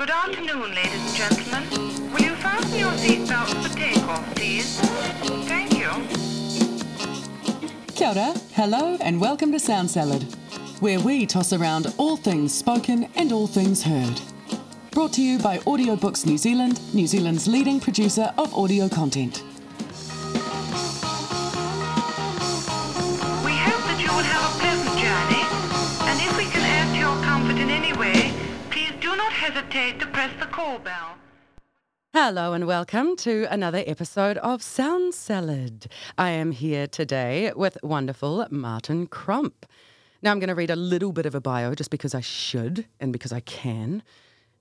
Good afternoon, ladies and gentlemen. Will you fasten your seatbelts for takeoff, please? Thank you. Kia ora, hello, and welcome to Sound Salad, where we toss around all things spoken and all things heard. Brought to you by Audiobooks New Zealand, New Zealand's leading producer of audio content. Hesitate to press the call bell. Hello and welcome to another episode of Sound Salad. I am here today with wonderful Martin Crump. Now, I'm going to read a little bit of a bio just because I should and because I can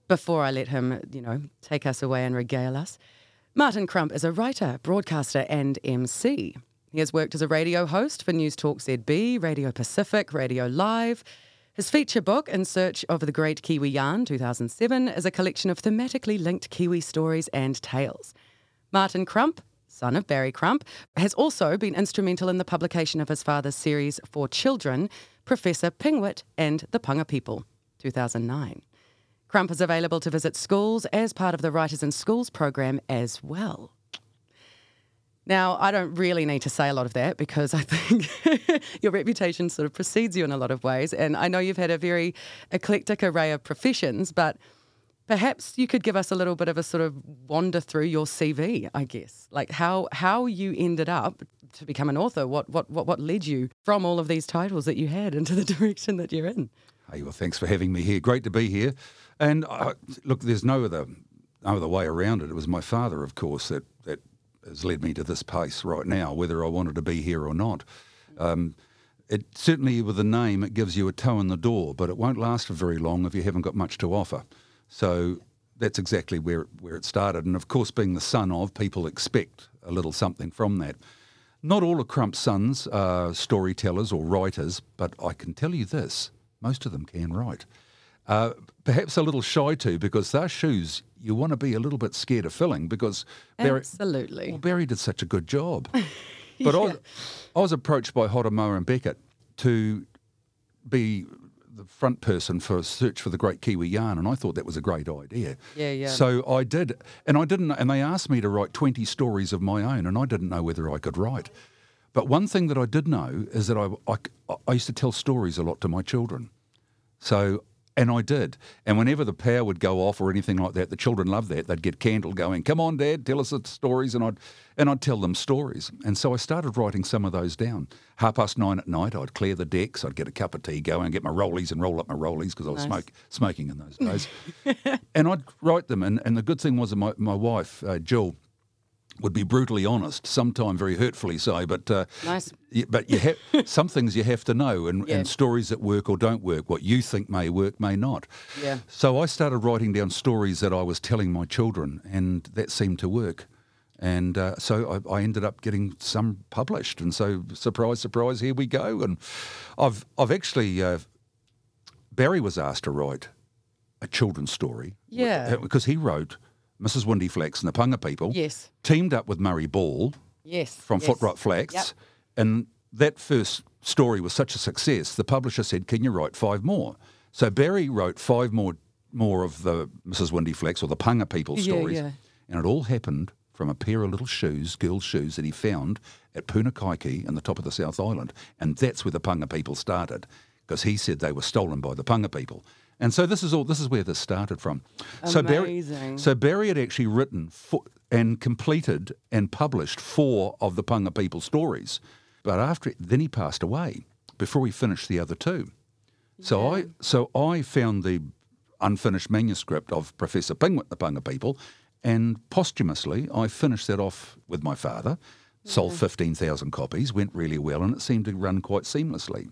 before I let him, you know, take us away and regale us. Martin Crump is a writer, broadcaster, and MC. He has worked as a radio host for News Talk ZB, Radio Pacific, Radio Live. His feature book, In Search of the Great Kiwi Yarn, 2007, is a collection of thematically linked Kiwi stories and tales. Martin Crump, son of Barry Crump, has also been instrumental in the publication of his father's series for children, Professor Pingwit and the Punga People, 2009. Crump is available to visit schools as part of the Writers in Schools program as well. Now, I don't really need to say a lot of that because I think your reputation sort of precedes you in a lot of ways. And I know you've had a very eclectic array of professions, but perhaps you could give us a little bit of a sort of wander through your CV, I guess. Like how how you ended up to become an author, what what what, what led you from all of these titles that you had into the direction that you're in. Hey, well, thanks for having me here. Great to be here. And uh, look, there's no other no other way around it. It was my father, of course, that that has led me to this place right now, whether I wanted to be here or not. Um, it certainly with a name, it gives you a toe in the door, but it won't last for very long if you haven't got much to offer. So that's exactly where where it started. And of course, being the son of, people expect a little something from that. Not all of Crump's sons are storytellers or writers, but I can tell you this: most of them can write. Uh, perhaps a little shy too, because their shoes you want to be a little bit scared of filling because Barry, Absolutely. well, Barry did such a good job. But I, was, I was approached by Hodder Moa and Beckett to be the front person for a Search for the Great Kiwi Yarn, and I thought that was a great idea. Yeah, yeah. So I did, and I didn't, and they asked me to write 20 stories of my own, and I didn't know whether I could write. But one thing that I did know is that I, I, I used to tell stories a lot to my children. So, and I did. And whenever the power would go off or anything like that, the children loved that. They'd get candle going, come on, Dad, tell us the stories. And I'd, and I'd tell them stories. And so I started writing some of those down. Half past nine at night, I'd clear the decks, I'd get a cup of tea going, get my rollies and roll up my rollies because I was Nice. smoke, smoking in those days. and I'd write them. And, and the good thing was that my, my wife, uh, Jill, would be brutally honest, sometimes very hurtfully so, but uh, Nice. y- but you have some things you have to know, and, Yeah. and stories that work or don't work. What you think may work may not. Yeah. So I started writing down stories that I was telling my children, and that seemed to work. And uh, so I, I ended up getting some published, and so surprise, surprise, here we go. And I've I've actually uh, Barry was asked to write a children's story, Yeah. because he wrote Mrs. Windyflax and the Punga People Yes. teamed up with Murray Ball Yes. from yes. Footrot Flats. Yep. And that first story was such a success, the publisher said, Can you write five more? So Barry wrote five more more of the Mrs. Windyflax or the Punga People Yeah, stories. yeah. And it all happened from a pair of little shoes, girls' shoes, that he found at Punakaiki in the top of the South Island. And that's where the Punga People started, because he said they were stolen by the Punga People. And so this is all. This is where this started from. So Barry, so Barry had actually written fo- and completed and published four of the Punga People stories, but after then he passed away before he finished the other two. So I so I found the unfinished manuscript of Professor Pingwit, the Punga People, and posthumously I finished that off with my father. Sold fifteen thousand copies, went really well, and it seemed to run quite seamlessly.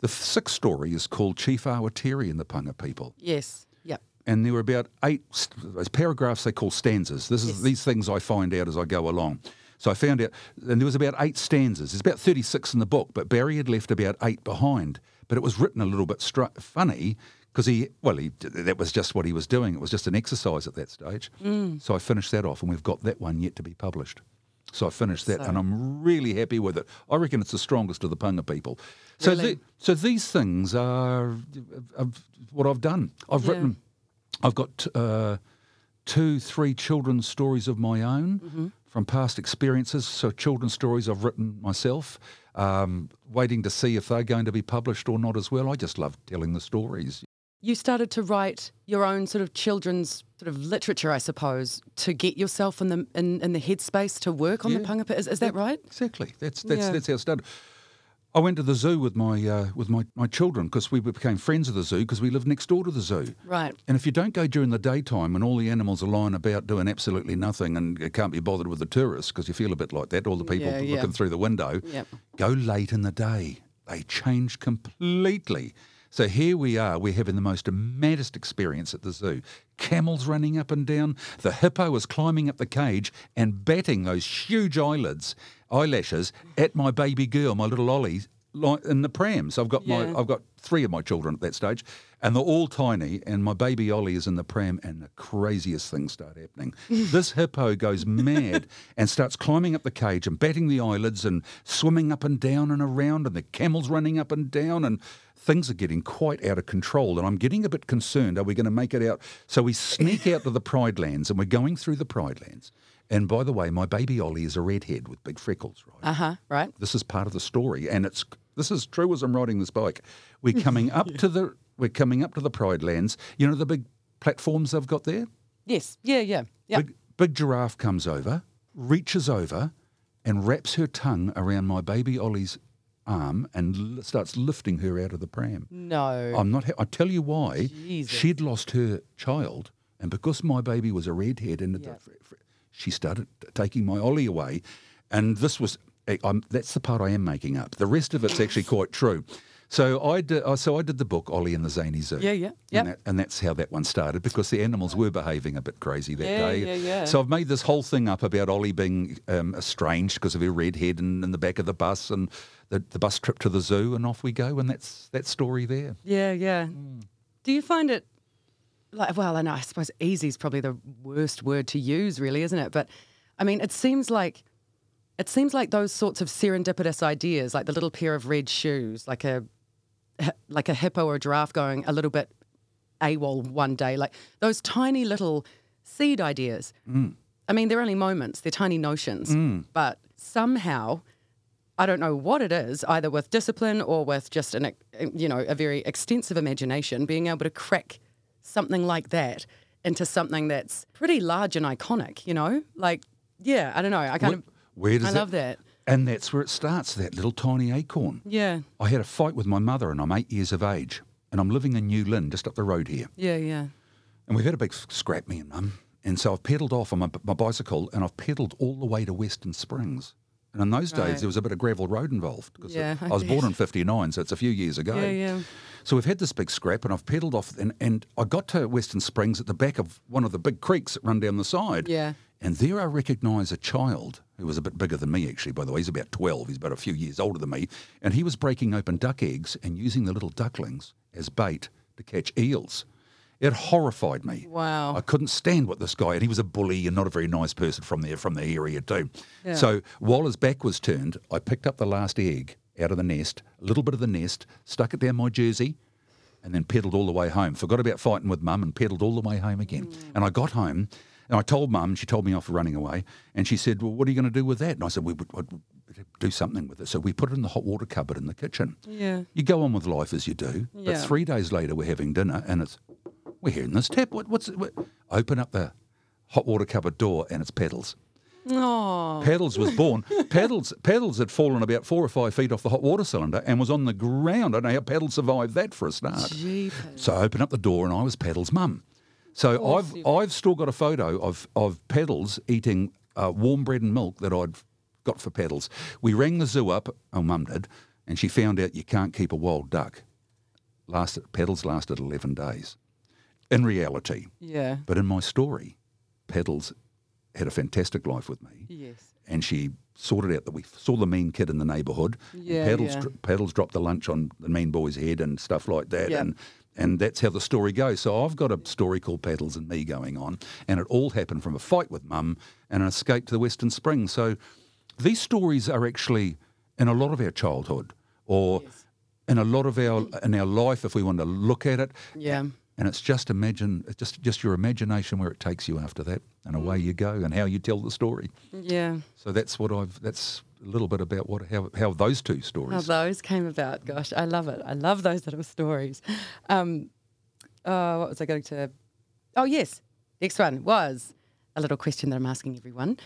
The sixth story is called Chief Awatiri and the Punga People Yes. Yep. and there were about eight st- paragraphs they call stanzas. This is these things I find out as I go along. So I found out, and there was about eight stanzas. There's about 36 in the book, but Barry had left about eight behind. But it was written a little bit str- funny because he, well, he, that was just what he was doing. It was just an exercise at that stage. Mm. So I finished that off, and we've got that one yet to be published. So I finished that, and I'm really happy with it. I reckon it's the strongest of the Punga people. So, Really? the, so these things are, are what I've done. I've Yeah. written I've got uh, two, three children's stories of my own Mm-hmm. from past experiences. So, children's stories I've written myself, um, waiting to see if they're going to be published or not as well. I just love telling the stories. You started to write your own sort of children's sort of literature, I suppose, to get yourself in the in, in the headspace to work on the Yeah. pangapa. Is, is that right? Exactly. That's that's Yeah. that's how it started. I went to the zoo with my uh, with my, my children because we became friends of the zoo because we lived next door to the zoo. Right. And if you don't go during the daytime when all the animals are lying about doing absolutely nothing and you can't be bothered with the tourists because you feel a bit like that, all the people yeah. looking through the window, Yep. go late in the day. They change completely. So here we are, we're having the most maddest experience at the zoo. Camels running up and down, the hippo is climbing up the cage and batting those huge eyelids, eyelashes at my baby girl, my little Ollie, in the prams. I've got Yeah. my I've got three of my children at that stage, and they're all tiny. And my baby Ollie is in the pram, and the craziest things start happening. this hippo goes mad and starts climbing up the cage and batting the eyelids and swimming up and down and around, and the camel's running up and down, and things are getting quite out of control. And I'm getting a bit concerned. Are we going to make it out? So we sneak out to the Pride Lands, and we're going through the Pride Lands. And by the way, my baby Ollie is a redhead with big freckles, right? Uh huh. Right. this is part of the story, and it's this is true as I'm riding this bike. We're coming up to the we're coming up to the Pride Lands. You know the big platforms they've got there. Yes. Yeah. Yeah. Yeah. Big, big giraffe comes over, reaches over, and wraps her tongue around my baby Ollie's arm and l- starts lifting her out of the pram. No. I'm not. Ha- I tell you why. Jesus. She'd lost her child, and because my baby was a redhead, and the, fr- fr- she started t- taking my Ollie away, and this was. eh, I'm, that's the part I am making up. The rest of it's actually quite true. So I did. uh, So I did the book Ollie and the Zany Zoo. Yeah, yeah, And, that, and that's how that one started because the animals were behaving a bit crazy that Yeah, day. yeah, yeah. So I've made this whole thing up about Ollie being um, estranged because of her red head and in the back of the bus and the, the bus trip to the zoo, and off we go. And that's that story there. Yeah, yeah. Hmm. Do you find it like well, I know I suppose easy is probably the worst word to use, really, isn't it? But I mean, it seems like it seems like those sorts of serendipitous ideas, like the little pair of red shoes, like a like a hippo or a giraffe going a little bit AWOL one day, like those tiny little seed ideas. Mm. I mean, they're only moments, they're tiny notions, mm. but somehow I don't know what it is, either with discipline or with just an, you know, a very extensive imagination, being able to crack something like that into something that's pretty large and iconic. You know, like yeah, I don't know. I kind of Where does I that- love that. And that's where it starts, that little tiny acorn. Yeah, I had a fight with my mother, and I'm eight years of age, and I'm living in New Lynn, just up the road here. yeah, yeah. And we've had a big scrap, me and mum. And so I've pedalled off on my, my bicycle, and I've pedalled all the way to Western Springs. And in those days, there was a bit of gravel road involved because Yeah, I I was born in '59, so it's a few years ago. Yeah, yeah. So we've had this big scrap, and I've pedalled off, and, and I got to Western Springs at the back of one of the big creeks that run down the side. Yeah. And there I recognise a child who was a bit bigger than me, actually, by the way. He's about 12. He's about a few years older than me. And he was breaking open duck eggs and using the little ducklings as bait to catch eels. It horrified me. Wow. I couldn't stand what this guy, and he was a bully and not a very nice person from there, from the area too. Yeah. So while his back was turned, I picked up the last egg out of the nest, a little bit of the nest, stuck it down my jersey, and then pedalled all the way home. Forgot about fighting with mum and pedalled all the way home again. Mm. And I got home and I told mum, and she told me off for running away. And she said, Well, what are you going to do with that? And I said, We would do something with it. So we put it in the hot water cupboard in the kitchen. Yeah. You go on with life as you do. Yeah. But three days later, we're having dinner and it's, we're hearing this tap. What, what's it? What? Open up the hot water cupboard door and it's pedals. Oh, Paddles was born. Paddles Paddles had fallen about four or five feet off the hot water cylinder and was on the ground. I don't know how Paddles survived that for a start. jeepers. So I opened up the door and I was Paddles' mum. So course I've I've still got a photo of of Paddles eating uh, warm bread and milk that I'd got for Paddles. We rang the zoo up, oh mum did, and she found out you can't keep a wild duck. Lasted Paddles lasted eleven days. In reality, Yeah. but in my story, Paddles had a fantastic life with me Yes. and she sorted out that we saw the mean kid in the neighbourhood. Yeah, Paddles, yeah. dr- dropped the lunch on the mean boy's head and stuff like that. Yeah. And and that's how the story goes. So I've got a story called Paddles and Me going on, and it all happened from a fight with Mum and an escape to the Western Springs. So these stories are actually in a lot of our childhood, or in a lot of our in our life, if we want to look at it. Yeah. and it's just imagine, it's just just your imagination where it takes you after that, and away mm. you go, and how you tell the story. Yeah. So that's what I've. That's a little bit about what how how those two How stories. those came about. Gosh, I love it. I love those little stories. Um, oh, what was I going to? Oh, yes. Next one was a little question that I'm asking everyone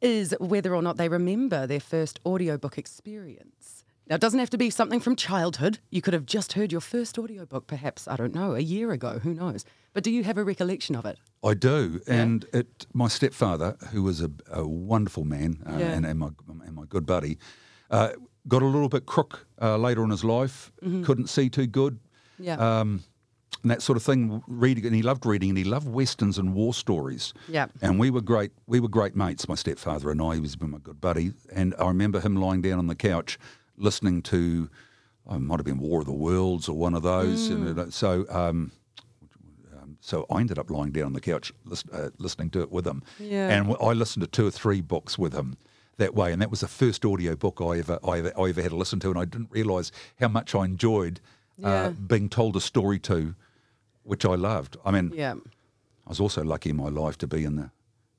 is whether or not they remember their first audiobook experience. Now, it doesn't have to be something from childhood. You could have just heard your first audiobook, perhaps, I don't know, a year ago, who knows. But do you have a recollection of it? I do, and it. My stepfather, who was a, a wonderful man uh, Yeah. and, and my and my good buddy, uh, got a little bit crook uh, later in his life. Couldn't see too good. Yeah. um, and that sort of thing. Reading, and he loved reading, and he loved westerns and war stories. Yeah. And we were great. We were great mates. My stepfather and I. He was my good buddy, and I remember him lying down on the couch, listening to, oh, it might have been War of the Worlds or one of those. And so, um, so I ended up lying down on the couch, lis- uh, listening to it with him. Yeah. And w- I listened to two or three books with him. That way, and that was the first audio book I ever, I ever, I ever had to listen to, and I didn't realise how much I enjoyed Yeah. uh, being told a story to, which I loved. I mean, Yeah. I was also lucky in my life to be in the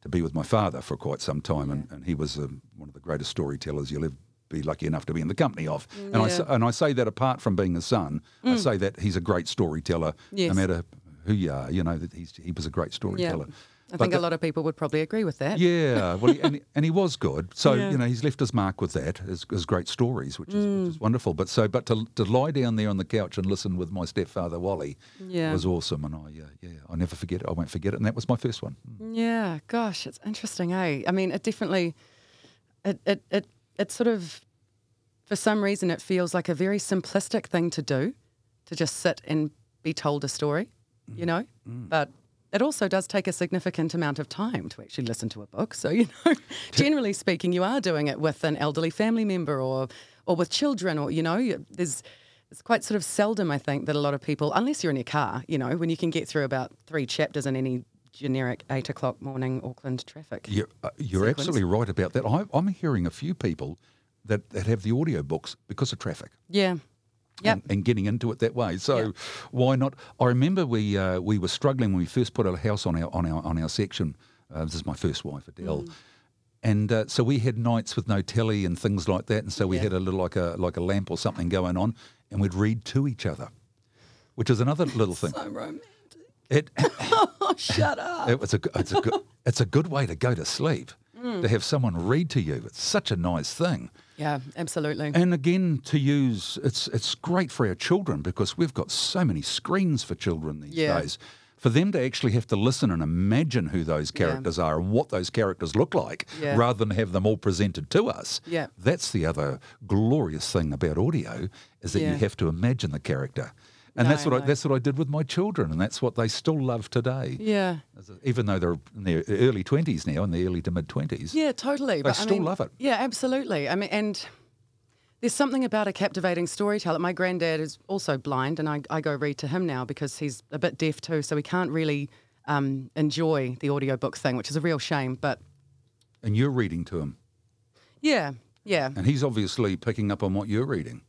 to be with my father for quite some time, and, and he was um, one of the greatest storytellers you'll ever be lucky enough to be in the company of. And I Yeah. say, and I say that apart from being a son, I say that he's a great storyteller, Yes. no matter who you are. You know that he's he was a great Yeah. storyteller. I But think a lot of people would probably agree with that. yeah, well, he, and, he, and he was good. So Yeah. you know, he's left his mark with that, his, his great stories, which is, which is wonderful. But so, but to, to lie down there on the couch and listen with my stepfather Wally Yeah. was awesome, and I uh, yeah, I never forget it. I won't forget it, and that was my first one. Yeah, gosh, it's interesting, eh? I mean, it definitely, it, it, it, it sort of, for some reason, it feels like a very simplistic thing to do, to just sit and be told a story, you know? But it also does take a significant amount of time to actually listen to a book. So, you know, generally speaking, you are doing it with an elderly family member or, or with children, or, you know, you- there's, it's quite sort of seldom, I think, that a lot of people, unless you're in your car, you know, when you can get through about three chapters in any generic eight o'clock morning Auckland traffic. You're, uh, you're absolutely right about that. I, I'm hearing a few people that, that have the audio books because of traffic. Yeah. Yep. and, and getting into it that way. So Yeah. why not? I remember we uh, we were struggling when we first put a house on our on our on our section. Uh, this is my first wife, Adele. Mm. And uh, so we had nights with no telly and things like that, and so we had a little like a like a lamp or something going on, and we'd read to each other, which is another little thing. So romantic. It Oh, shut up. it was a, it's a good it's a good way to go to sleep Mm. to have someone read to you. It's such a nice thing. Yeah, absolutely. And again, to use it's it's great for our children because we've got so many screens for children these Yeah. days. For them to actually have to listen and imagine who those characters are and what those characters look like, Yeah. rather than have them all presented to us. Yeah. That's the other glorious thing about audio is that Yeah. you have to imagine the character. And No, that's what I I, that's what I did with my children, and that's what they still love today. yeah. Even though they're in their early twenties now, in the early to mid twenties. Yeah, totally. They I still mean, love it. Yeah, absolutely. I mean, and there's something about a captivating storyteller. My granddad is also blind, and I, I go read to him now because he's a bit deaf too, so he can't really um, enjoy the audiobook thing, which is a real shame. But And you're reading to him. yeah, yeah. And he's obviously picking up on what you're reading.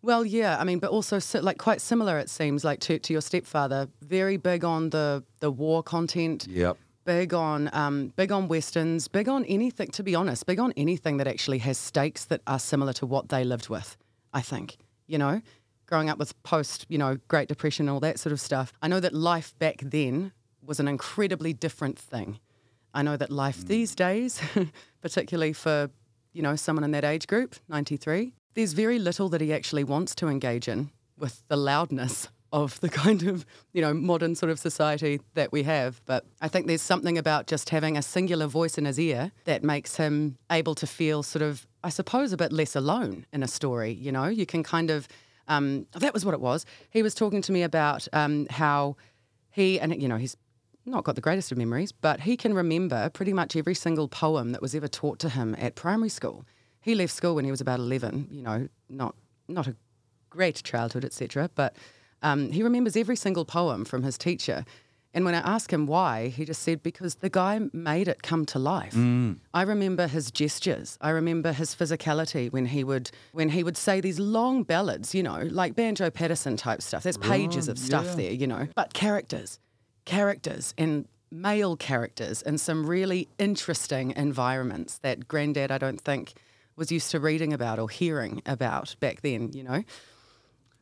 Well, yeah, I mean, but also like quite similar. It seems like to, to your stepfather, very big on the the war content. Yep. Big on um, big on westerns, big on anything. To be honest, big on anything that actually has stakes that are similar to what they lived with. I think you know, growing up with post you know Great Depression and all that sort of stuff. I know that life back then was an incredibly different thing. I know that life these days, particularly for you know someone in that age group, ninety three, there's very little that he actually wants to engage in with the loudness of the kind of you know modern sort of society that we have. But I think there's something about just having a singular voice in his ear that makes him able to feel sort of, I suppose, a bit less alone in a story. You know, you can kind of. Um, that was what it was. He was talking to me about um, how he and you know he's not got the greatest of memories, but he can remember pretty much every single poem that was ever taught to him at primary school. He left school when he was about eleven. You know, not not a great childhood, etc. But um, he remembers every single poem from his teacher. And when I asked him why, he just said, because the guy made it come to life. Mm. I remember his gestures. I remember his physicality when he would when he would say these long ballads, you know, like Banjo Paterson type stuff. There's pages of stuff yeah. there, you know. But characters, characters and male characters in some really interesting environments that granddad I don't think was used to reading about or hearing about back then, you know.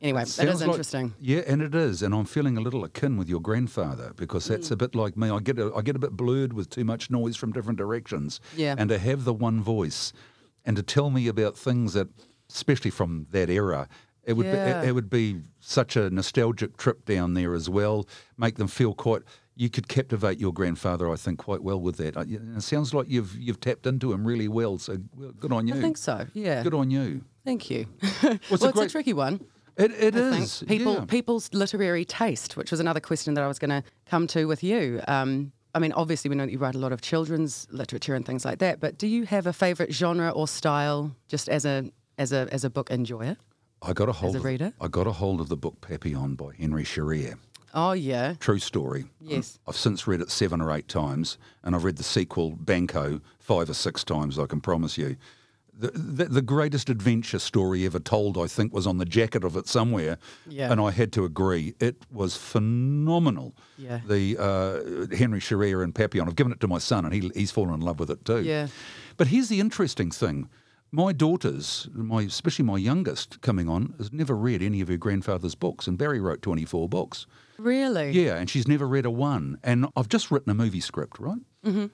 Anyway, it Sounds is like- interesting. yeah, and it is, and I'm feeling a little akin with your grandfather because that's Mm. a bit like me. I get a, I get a bit blurred with too much noise from different directions. Yeah. And to have the one voice, and to tell me about things that, especially from that era, it would Yeah. be it, it would be such a nostalgic trip down there as well. Make them feel quite. You could captivate your grandfather, I think, quite well with that. Uh, It sounds like you've you've tapped into him really well. So good on you. I think so. Yeah. Good on you. Thank you. it's well, a it's a tricky one. It it is. People yeah. people's literary taste, which was another question that I was going to come to with you. Um, I mean, obviously, we know that you write a lot of children's literature and things like that. But do you have a favourite genre or style, just as a as a as a book enjoyer? I got a hold a of reader? I got a hold of the book Papillon by Henri Charrière. Oh yeah, True story. Yes. I've since read it seven or eight times, and I've read the sequel Banco five or six times. I can promise you. The, the, the greatest adventure story ever told, I think, was on the jacket of it somewhere, Yeah. and I had to agree. It was phenomenal. Yeah. The uh, Henri Charrière and Papillon. I've given it to my son, and he, he's fallen in love with it too. Yeah. But here's the interesting thing. My daughters, my especially my youngest coming on, has never read any of her grandfather's books, and Barry wrote 24 books. really? Yeah, and she's never read a one. And I've just written a movie script, right? Mm-hmm.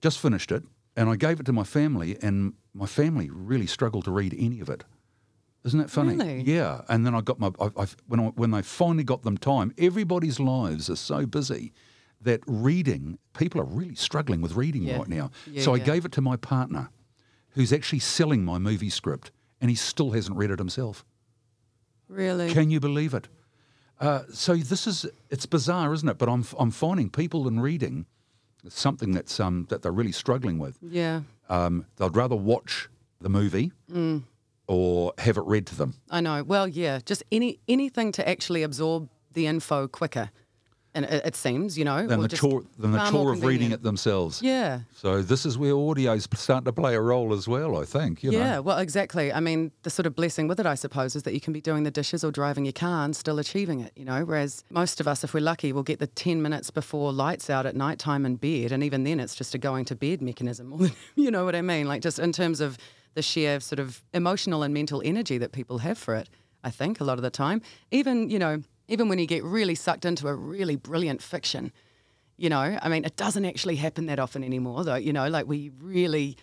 Just finished it, and I gave it to my family, and my family really struggled to read any of it. Isn't that funny? Really? Yeah. And then I got my I, I, when I, when they finally got them time. Everybody's lives are so busy that reading people are really struggling with reading Yeah. right now. Yeah, so I yeah. gave it to my partner, who's actually selling my movie script, and he still hasn't read it himself. Really? Can you believe it? Uh, so this is it's bizarre, isn't it? But I'm I'm finding people in reading something that's um that they're really struggling with. yeah. Um, they'd rather watch the movie Mm. or have it read to them. I know. Well, yeah, just any anything to actually absorb the info quicker, and it, it seems, you know, Than the chore than the chore of reading it themselves. Yeah. So this is where audio's starting to play a role as well. I think. You yeah, Know? well, exactly. I mean, the sort of blessing with it, I suppose, is that you can be doing the dishes or driving your car and still achieving it, you know. Whereas most of us, if we're lucky, will get the 10 minutes before lights out at night time in bed. And even then, it's just a going to bed mechanism. you know what I mean? Like, just in terms of the sheer sort of emotional and mental energy that people have for it, I think, a lot of the time. Even, you know, even when you get really sucked into a really brilliant fiction, you know, I mean, it doesn't actually happen that often anymore, though. You know, like we really,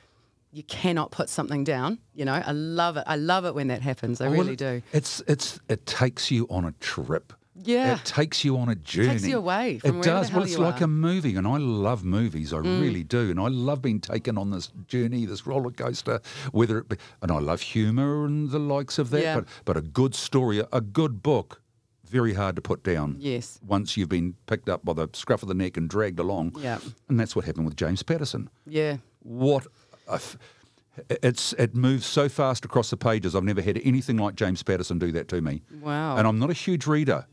you cannot put something down. You know, I love it. I love it when that happens. I Well, really do. It's it's it takes you on a trip. Yeah. It takes you on a journey. It takes you away from It does. well, it's like are. Mm. a movie, and I love movies. I really do, and I love being taken on this journey, this roller coaster. Whether it be, and I love humour and the likes of that. Yeah. But but a good story, a good book, very hard to put down. Yes. Once you've been picked up by the scruff of the neck and dragged along. Yeah. And that's what happened with James Patterson Yeah. what a f- it's it moves so fast across the pages. I've never had anything like James Patterson do that to me. Wow. And I'm not a huge reader.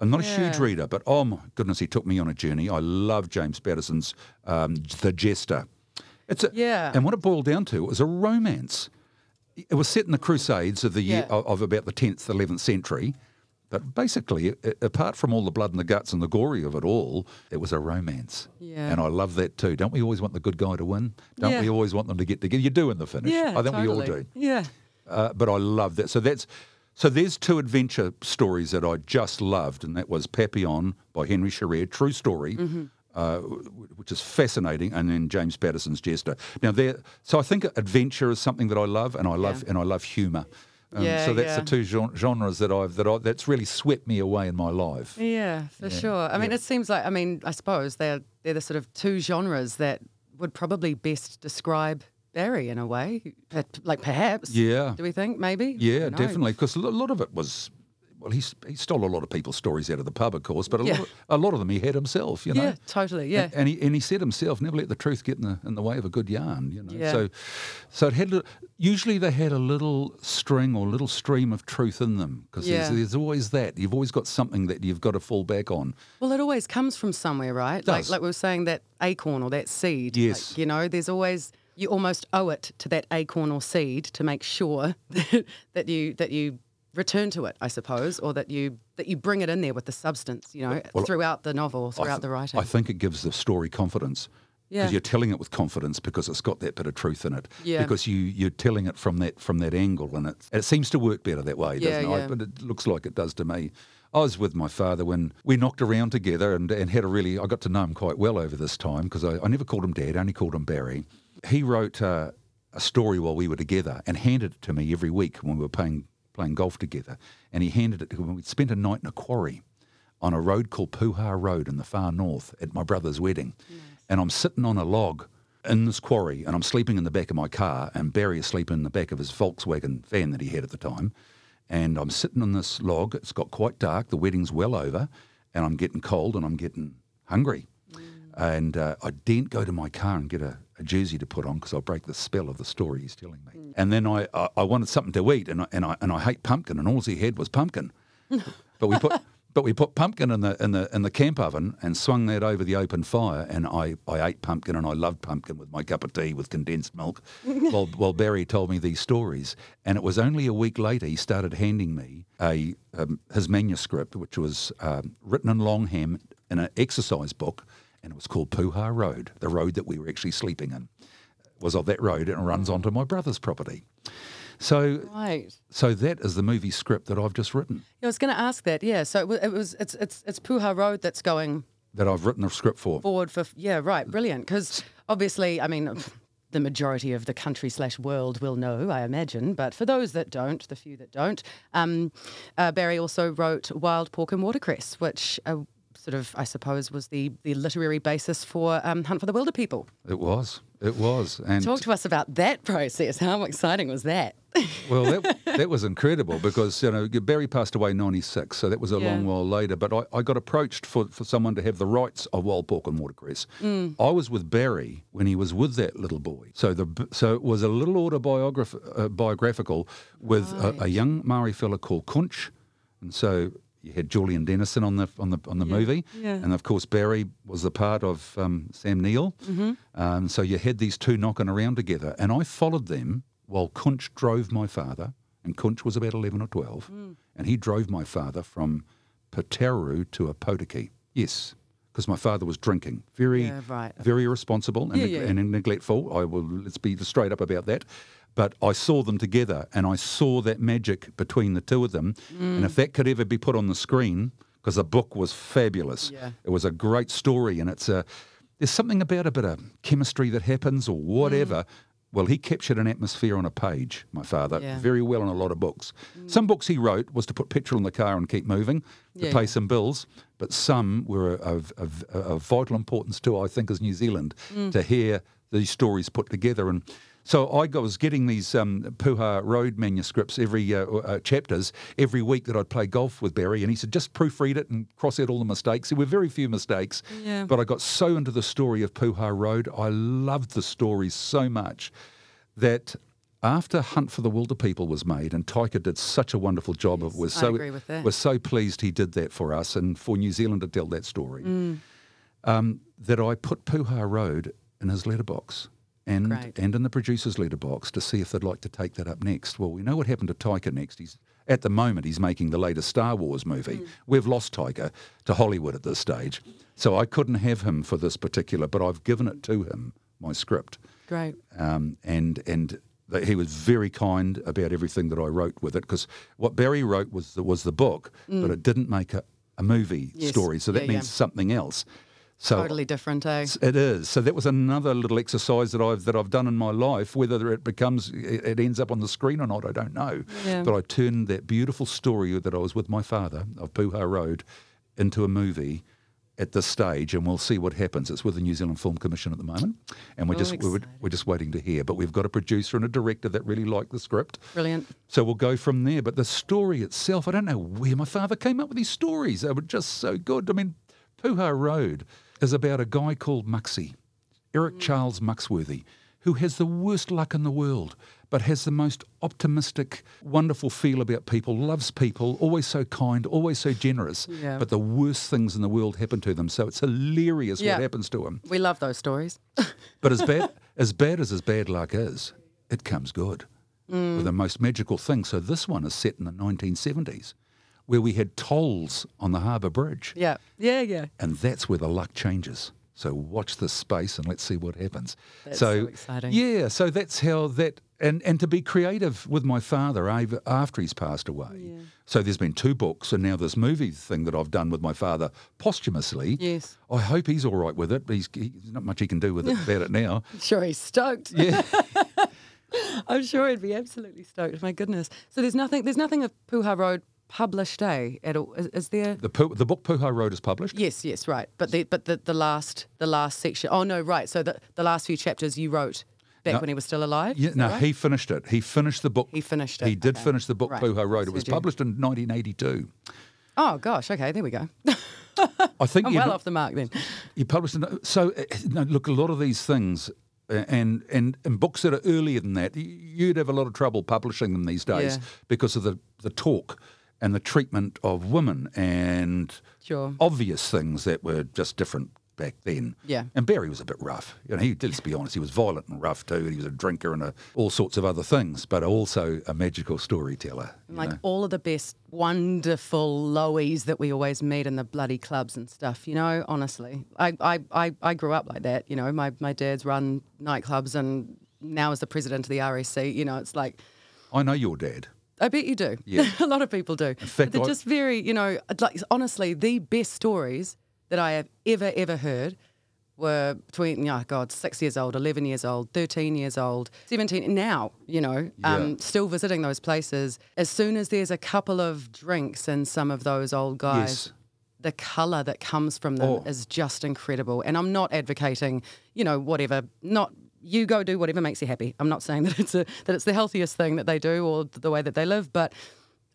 I'm not a huge reader, but oh my goodness, he took me on a journey. I love James Patterson's um, The Jester. It's a, Yeah. And what it boiled down to was a romance. It was set in the Crusades of the year Yeah. of, of about the 10th, 11th century. But basically, apart from all the blood and the guts and the gory of it all, it was a romance. Yeah. And I love that too. Don't we always want the good guy to win? Don't Yeah. we always want them to get together? You do in the finish. Yeah. I think we all do. Yeah. Uh, but I love that. So that's so there's two adventure stories that I just loved, and that was Papillon by Henri Charrière, true story, Mm-hmm. uh, which is fascinating, and then James Patterson's Jester. Now there, so I think adventure is something that I love, and I love Yeah. and I love humour. Um, Yeah, so that's yeah. the two genres that I've that I, that's really swept me away in my life. Yeah, for sure. I mean, it seems like, I mean, I suppose they're, they're the sort of two genres that would probably best describe Barry in a way. Like perhaps. Yeah. Do we think? Maybe? Yeah, definitely. Because a lot of it was well, he, he stole a lot of people's stories out of the pub, of course, but a, Yeah. lot, of, a lot of them he had himself, you know. Yeah, totally. Yeah. And, and he and he said himself, never let the truth get in the in the way of a good yarn. You know. Yeah. So, so it had usually they had a little string or little stream of truth in them because Yeah. there's, there's always that. You've always got something that you've got to fall back on. Well, it always comes from somewhere, right? Like does. like we were saying, that acorn or that seed. Yes. Like, you know, there's always you almost owe it to that acorn or seed to make sure that you that you return to it, I suppose, or that you that you bring it in there with the substance, you know, throughout the novel, throughout th- the writing. I think it gives the story confidence. Yeah. Because you're telling it with confidence because it's got that bit of truth in it. Yeah. Because you you're telling it from that from that angle and it it seems to work better that way, Yeah, doesn't it? yeah. I, but it looks like it does to me. I was with my father when we knocked around together and, and had a really I got to know him quite well over this time because I, I never called him dad, I only called him Barry. He wrote uh, a story while we were together and handed it to me every week when we were playing playing golf together. And he handed it to when We'd spent a night in a quarry on a road called Puha Road in the far north at my brother's wedding. And I'm sitting on a log in this quarry and I'm sleeping in the back of my car and Barry is sleeping in the back of his Volkswagen van that he had at the time. And I'm sitting on this log. It's got quite dark. The wedding's well over and I'm getting cold and I'm getting hungry. And uh, I didn't go to my car and get a, a jersey to put on because I'll break the spell of the story he's telling me. And then I, I, I wanted something to eat and I, and, I, and I hate pumpkin and all he had was pumpkin. but we put but we put pumpkin in the in the in the camp oven and swung that over the open fire and I, I ate pumpkin and I loved pumpkin with my cup of tea with condensed milk while while Barry told me these stories and it was only a week later he started handing me a um, his manuscript which was um, written in longhand in an exercise book and it was called Puha Road the road that we were actually sleeping in was of that road and it runs onto my brother's property so right. so that is the movie script that I've just written I was going to ask that. Yeah. So it was, it it's it's it's Puha Road that's going that I've written a script for forward for yeah right brilliant because obviously I mean the majority of the country slash world will know I imagine but for those that don't the few that don't um, uh, Barry also wrote Wild Pork and Watercress which uh, sort of I suppose was the the literary basis for um, Hunt for the Wilderpeople It was. It was. And talk to us about that process how exciting was that well, that, that was incredible because you know Barry passed away in '96, so that was a Yeah. long while later. But I, I got approached for, for someone to have the rights of Wild Pork and Watercress. Mm. I was with Barry when he was with that little boy, so the so it was a little autobiograph- uh, biographical with a, a young Maori fella called Kunch, and so. You had Julian Dennison on the on the on the movie, yeah. and of course Barry was the part of um, Sam Neill. Mm-hmm. Um, so you had these two knocking around together, and I followed them while Kunch drove my father, and Kunch was about 11 or 12, Mm. and he drove my father from Pataru to Opotiki. Yes, because my father was drinking. Very, Yeah, right. very irresponsible and, Yeah, neg- and neglectful. I will, let's be straight up about that. But I saw them together, and I saw that magic between the two of them. And Mm. if that could ever be put on the screen, because the book was fabulous. Yeah. It was a great story, and it's a there's something about a bit of chemistry that happens or whatever. Well, he captured an atmosphere on a page, my father, Yeah. very well in a lot of books. Some books he wrote was to put petrol in the car and keep moving, to Yeah, pay some bills, but some were of, of, of vital importance to, I think, as New Zealand, to hear these stories put together. And so I was getting these um, Puha Road manuscripts every uh, uh, chapters every week that I'd play golf with Barry, and he said just proofread it and cross out all the mistakes. There were very few mistakes, Yeah. but I got so into the story of Puha Road. I loved the story so much that after Hunt for the Wilderpeople was made, and Taika did such a wonderful job of was I so agree with that. was so pleased he did that for us and for New Zealand to tell that story. Um, that I put Puha Road in his letterbox and Great. and in the producer's letterbox to see if they'd like to take that up next. Well, we know what happened to Taika next. He's at the moment he's making the latest Star Wars movie. We've lost Taika to Hollywood at this stage, so I couldn't have him for this particular. But I've given it to him, my script great um, and and he was very kind about everything that I wrote with it because what Barry wrote was the, was the book, but it didn't make a, a movie Yes. story, so that Yeah, means yeah. something else. So totally different eh it is. So that was another little exercise that I've that I've done in my life. Whether it becomes it ends up on the screen or not, I don't know. Yeah. But I turned that beautiful story that I was with my father of Puha Road into a movie at this stage, and we'll see what happens. It's with the New Zealand Film Commission at the moment, and we're Oh, just we're, we're just waiting to hear. But we've got a producer and a director that really like the script. Brilliant. So we'll go from there. But the story itself, I don't know where my father came up with these stories. They were just so good. I mean, Puha Road is about a guy called Muxie, Eric mm. Charles Muxworthy, who has the worst luck in the world, but has the most optimistic, wonderful feel about people, loves people, always so kind, always so generous. Yeah. But the worst things in the world happen to them. So it's hilarious Yeah. what happens to him. We love those stories. But as bad as bad as his bad luck is, it comes good mm. with the most magical thing. So this one is set in the 1970s, where we had tolls on the Harbour Bridge, yeah. Yeah, yeah. and that's where the luck changes. So watch this space and let's see what happens. That's so exciting. Yeah, so that's how that and and to be creative with my father after he's passed away. Yeah. So there's been two books and now this movie thing that I've done with my father posthumously. Yes. I hope he's all right with it. He's, he's not much he can do with it about it now. Sure, he's stoked. Yeah. I'm sure he'd be absolutely stoked. My goodness. So there's nothing. There's nothing of Puha Road published, eh? At all? Is, is there? The, Pu- the book Puha Road is published. Yes, yes, right. But the but the, the last the last section. Oh no, right. So the the last few chapters you wrote back No. when he was still alive. Yeah, no, right? he finished it. He finished the book. He finished He did okay. finish the book Right. Puha Road. It was published in 1982. Oh gosh. Okay, there we go. I think I'm you well know- off the mark then. He published so uh, no, look a lot of these things uh, and and and books that are earlier than that you'd have a lot of trouble publishing them these days Yeah. because of the the talk and the treatment of women and Sure. obvious things that were just different back then. Yeah. And Barry was a bit rough. You know, he let's be honest, he was violent and rough too. He was a drinker and a, all sorts of other things, but also a magical storyteller. Like know. all of the best, wonderful lowies that we always meet in the bloody clubs and stuff, you know, honestly. I, I, I, I grew up like that, you know. My, my dad's run nightclubs and now is the president of the RSC, you know, it's like, I know your dad. I bet you do. Yeah. a lot of people do. fact, they're I- just very, you know, like honestly, the best stories that I have ever, ever heard were between, oh God, six years old, 11 years old, 13 years old, 17, now, you know, um, still visiting those places. As soon as there's a couple of drinks in some of those old guys, Yes. the colour that comes from them Oh. is just incredible. And I'm not advocating, you know, whatever, not you go do whatever makes you happy. I'm not saying that it's a that it's the healthiest thing that they do or the way that they live, but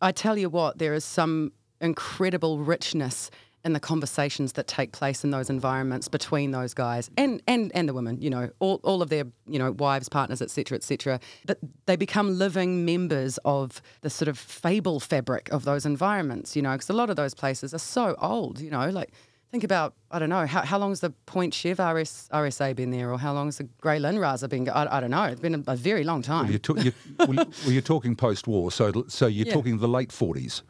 I tell you what, there is some incredible richness in the conversations that take place in those environments between those guys and and and the women you know all, all of their you know wives partners etc etc but they become living members of the sort of fable fabric of those environments you know because a lot of those places are so old you know like think about I don't know how, how long has the Point Chev RS, RSA been there or how long has the Grey Lynn Raza been I, I don't know it's been a, a very long time You're, to, you well, well, you're talking post-war, so so you're Yeah. talking the late 40s.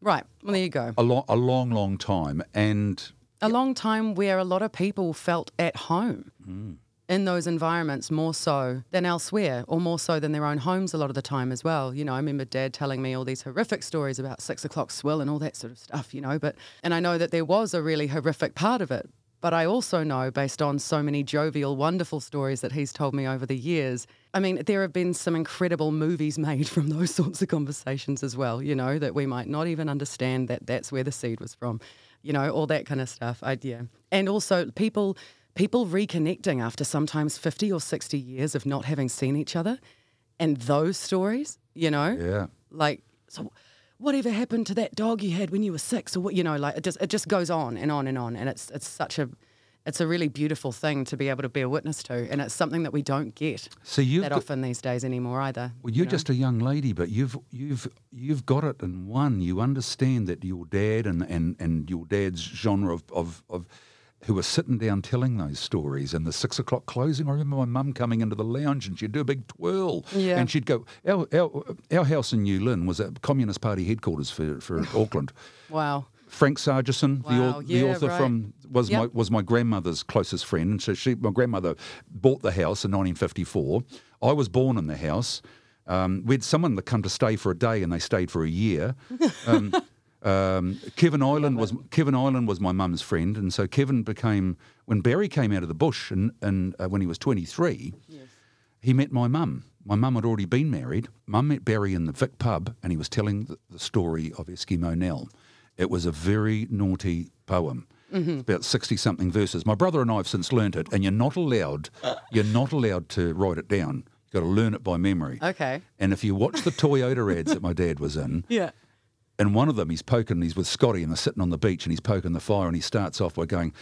right well there you go a long, a long, long time, and a long time where a lot of people felt at home mm. In those environments more so than elsewhere, or more so than their own homes a lot of the time as well. You know, I remember Dad telling me all these horrific stories about six o'clock swill and all that sort of stuff. You know, but and I know that there was a really horrific part of it. But I also know, based on so many jovial, wonderful stories that he's told me over the years, I mean, there have been some incredible movies made from those sorts of conversations as well, you know, that we might not even understand that that's where the seed was from, you know, all that kind of stuff. I, yeah. And also people people reconnecting after sometimes 50 or 60 years of not having seen each other and those stories, you know, yeah, like so whatever happened to that dog you had when you were six or what you know like it just it just goes on and on and on and it's it's such a it's a really beautiful thing to be able to bear witness to and it's something that we don't get so you've that got, often these days anymore either well, you you're know? just a young lady, but you've you've you've got it in one. You understand that your dad and and, and your dad's genre of, of of who were sitting down telling those stories and the six o'clock closing. I remember my mum coming into the lounge and she'd do a big twirl. Yeah. And she'd go, our, our, our house in New Lynn was at Communist Party headquarters for, for Auckland. wow Frank Sargeson, the, Wow, au- the yeah, author right. from was my was my grandmother's closest friend, and so she my grandmother bought the house in 1954. I was born in the house. Um, we had someone that come to stay for a day, and they stayed for a year. Um, um, Kevin Ireland was Kevin Ireland was my mum's friend, and so Kevin became when Barry came out of the bush and, and uh, when he was 23 he met my mum. My mum had already been married. Mum met Barry in the Vic pub, and he was telling the, the story of Eskimo Nell. It was a very naughty poem. It's about sixty something verses. My brother and I have since learnt it, and you're not allowed. You're not allowed to write it down. You've got to learn it by memory. Okay. And if you watch the Toyota ads that my dad was in, Yeah. And one of them he's poking, he's with Scotty, and they're sitting on the beach, and he's poking the fire, and he starts off by going.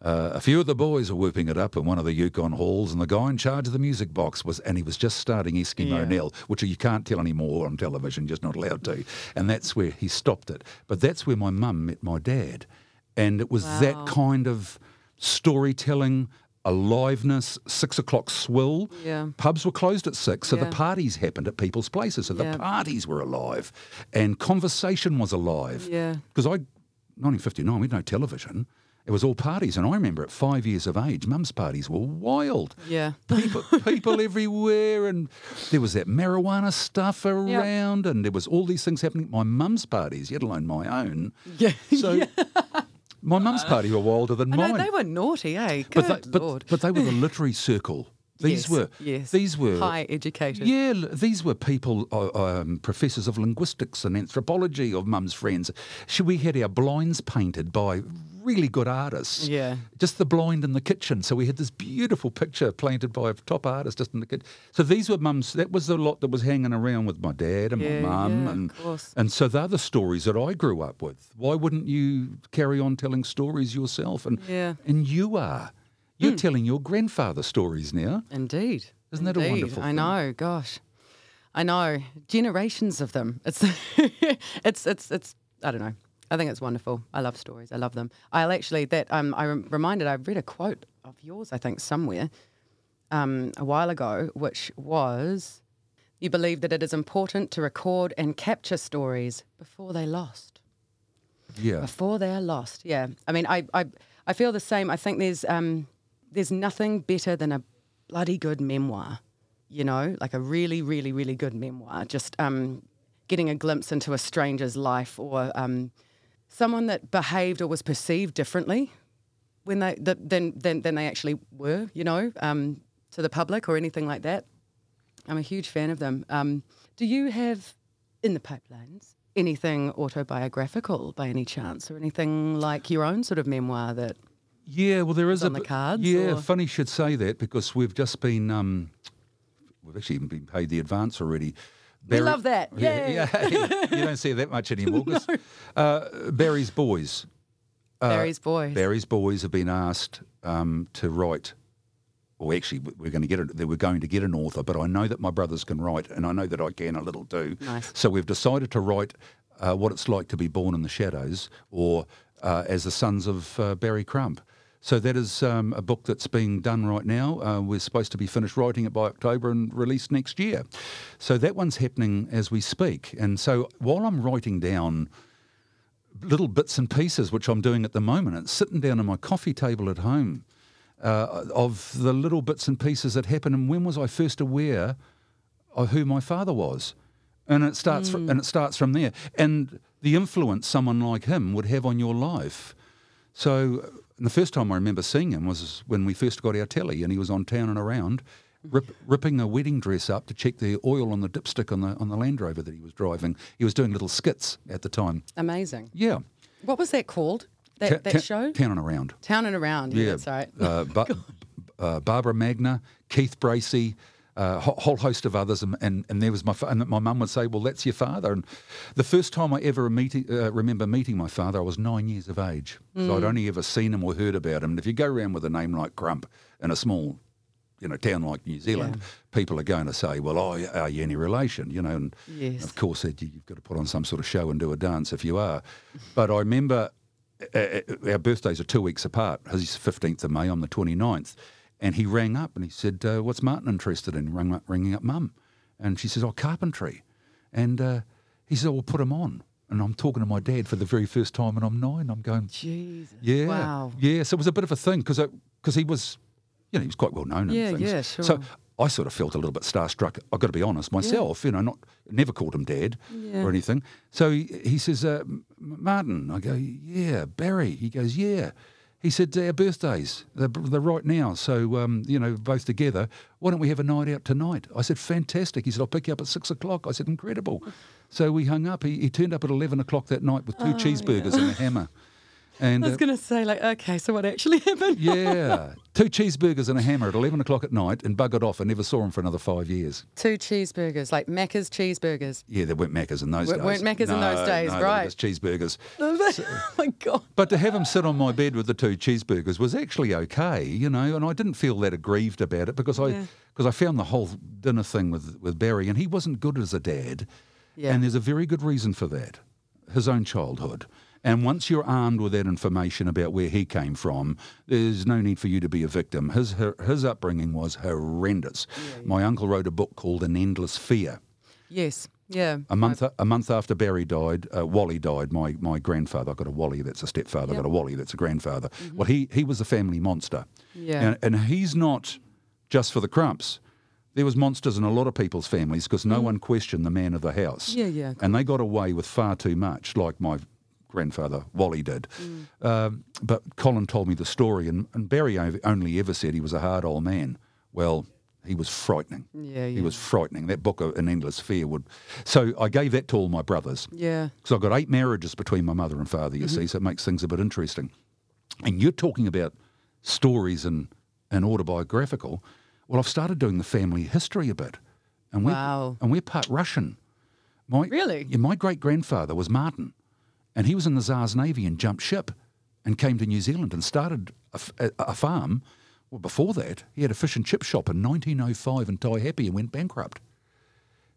Uh, a few of the boys are whooping it up in one of the Yukon halls, and the guy in charge of the music box was, and he was just starting Eskimo Yeah. Nell, which you can't tell anymore on television, just not allowed to. And that's where he stopped it. But that's where my mum met my dad, and it was Wow. that kind of storytelling, aliveness, six o'clock swill. Yeah. Pubs were closed at six, so Yeah. the parties happened at people's places, so Yeah. the parties were alive, and conversation was alive. Yeah. Because I, 1959, we had no television. It was all parties, and I remember at five years of age, mum's parties were wild. Yeah. People, people everywhere, and there was that marijuana stuff around, and there was all these things happening at my mum's parties, let alone my own. Yeah. So my mum's party were wilder than I mine. know they were naughty, eh? Good but, they, but, lord. but they were the literary circle. These Yes, were yes. these were high educated. yeah, l- these were people, uh, um, professors of linguistics and anthropology of mum's friends. She, we had our blinds painted by really good artists. Yeah. Just the blind in the kitchen. So we had this beautiful picture painted by a top artist just in the kitchen. So these were mum's, that was the lot that was hanging around with my dad and Yeah, my mum. yeah, of and, course. and so they're the stories that I grew up with. Why wouldn't you carry on telling stories yourself? And, Yeah. And you are. You're hmm. telling your grandfather stories now. Indeed. Isn't that a wonderful I thing? know, gosh. I know. Generations of them. It's it's it's it's I don't know. I think it's wonderful. I love stories. I love them. I'll actually that um I rem- reminded I read a quote of yours I think somewhere um a while ago which was you believe that it is important to record and capture stories before they lost Yeah. before they're lost. Yeah, I mean, I, I, I feel the same. I think there's, um, there's nothing better than a bloody good memoir. You know, like a really, really, really good memoir. Just um, getting a glimpse into a stranger's life or um, someone that behaved or was perceived differently when they th- than, than than they actually were. You know, um, to the public or anything like that. I'm a huge fan of them. Um, do you have in the pipelines anything autobiographical by any chance, or anything like your own sort of memoir that? Yeah, well, there is on a the cards, Yeah, or- funny you should say that because we've just been um, we've actually been paid the advance already. We love that. Yeah, yeah, you don't see that much anymore. 'cause, uh, Barry's boys. Uh, Barry's boys. Barry's boys have been asked um, to write. Well, actually, we- we're going to get it. They were going to get an author, but I know that my brothers can write, and I know that I can a little too. Nice. So we've decided to write uh, what it's like to be born in the shadows, or uh, as the sons of uh, Barry Crump. So that is um, a book that's being done right now. Uh, we're supposed to be finished writing it by October and released next year. So that one's happening as we speak. And so while I'm writing down little bits and pieces, which I'm doing at the moment. It's sitting down on my coffee table at home uh, of the little bits and pieces that happen. And when was I first aware of who my father was? And it starts fr- and it starts from there. And the influence someone like him would have on your life. So and the first time I remember seeing him was when we first got our telly, and he was on town and around. Rip, ripping a wedding dress up to check the oil on the dipstick on the on the Land Rover that he was driving. He was doing little skits at the time. Amazing. Yeah, What was that called? That, Ta- that ta- show? Town and Around. Town and Around. Yeah, that's right. Uh, ba- uh, Barbara Magner, Keith Bracey, a whole host of others, and, and, and there was my fa- and my mum would say, "Well, that's your father." And the first time I ever meeting, uh, remember meeting my father, I was nine years of age. So I'd only ever seen him or heard about him. And if you go around with a name like Crump in a small you know, town like New Zealand, people are going to say, "Well, oh, are you any relation?" You know, and Yes. of course, you- you've got to put on some sort of show and do a dance if you are. But I remember uh, uh, our birthdays are two weeks apart. His fifteenth of May, I'm the 29th, and he rang up and he said, uh, "What's Martin interested in?" Rang up, ringing up Mum, and she says, "Oh, carpentry," and uh, he said, "Well, put him on." And I'm talking to my dad for the very first time, and I'm nine. I'm going, Jesus. yeah. Wow. Yeah. So it was a bit of a thing because because he was, you know, he was quite well known. Yeah, and things. yeah, So. I sort of felt a little bit starstruck. I've got to be honest myself. You know, not never called him dad Yeah. or anything. So he, he says, uh, Martin. I go, yeah. Barry. He goes, yeah. He said, our birthdays, they're, they're right now. So, um, you know, both together. Why don't we have a night out tonight? I said, fantastic. He said, I'll pick you up at six o'clock. I said, incredible. So we hung up. He, he turned up at 11 o'clock that night with two cheeseburgers and a hammer. And I was uh, going to say, like, okay, so what actually happened? yeah, two cheeseburgers and a hammer at 11 o'clock at night and buggered off. I never saw him for another five years. Two cheeseburgers, like Macca's cheeseburgers. Yeah, there weren't Macca's in those W- days. weren't Macca's in those days, no, right. just cheeseburgers. oh my God. But to have him sit on my bed with the two cheeseburgers was actually okay, you know, and I didn't feel that aggrieved about it because I Yeah. because I found the whole dinner thing with with Barry and he wasn't good as a dad. Yeah. And there's a very good reason for that. His own childhood. And once you're armed with that information about where he came from, there's no need for you to be a victim. His her, his upbringing was horrendous. My uncle wrote a book called An Endless Fear. Yes. Yeah. A month a month after Barry died, uh, Wally died. My my grandfather. I've got a Wally that's a stepfather. I've got a Wally that's a grandfather. Well, he he was a family monster. Mm-hmm. Yeah. And, and he's not just for the crumps. There was monsters in a lot of people's families because no one questioned the man of the house. Mm. Yeah, yeah, And they got away with far too much, like my grandfather Wally did. Mm. Um, but Colin told me the story, and, and Barry only ever said he was a hard old man. Well, he was frightening. Yeah, He was frightening. That book, An Endless Fear, would. So I gave that to all my brothers. Yeah. Because I've got eight marriages between my mother and father, you Mm-hmm. see, so it makes things a bit interesting. And you're talking about stories and, and autobiographical. Well, I've started doing the family history a bit. And we're, Wow. And we're part Russian. My, Really? Yeah, my great grandfather was Martin, and he was in the Tsar's Navy and jumped ship and came to New Zealand and started a farm. Well, before that, he had a fish and chip shop in 1905 in Taihape and went bankrupt.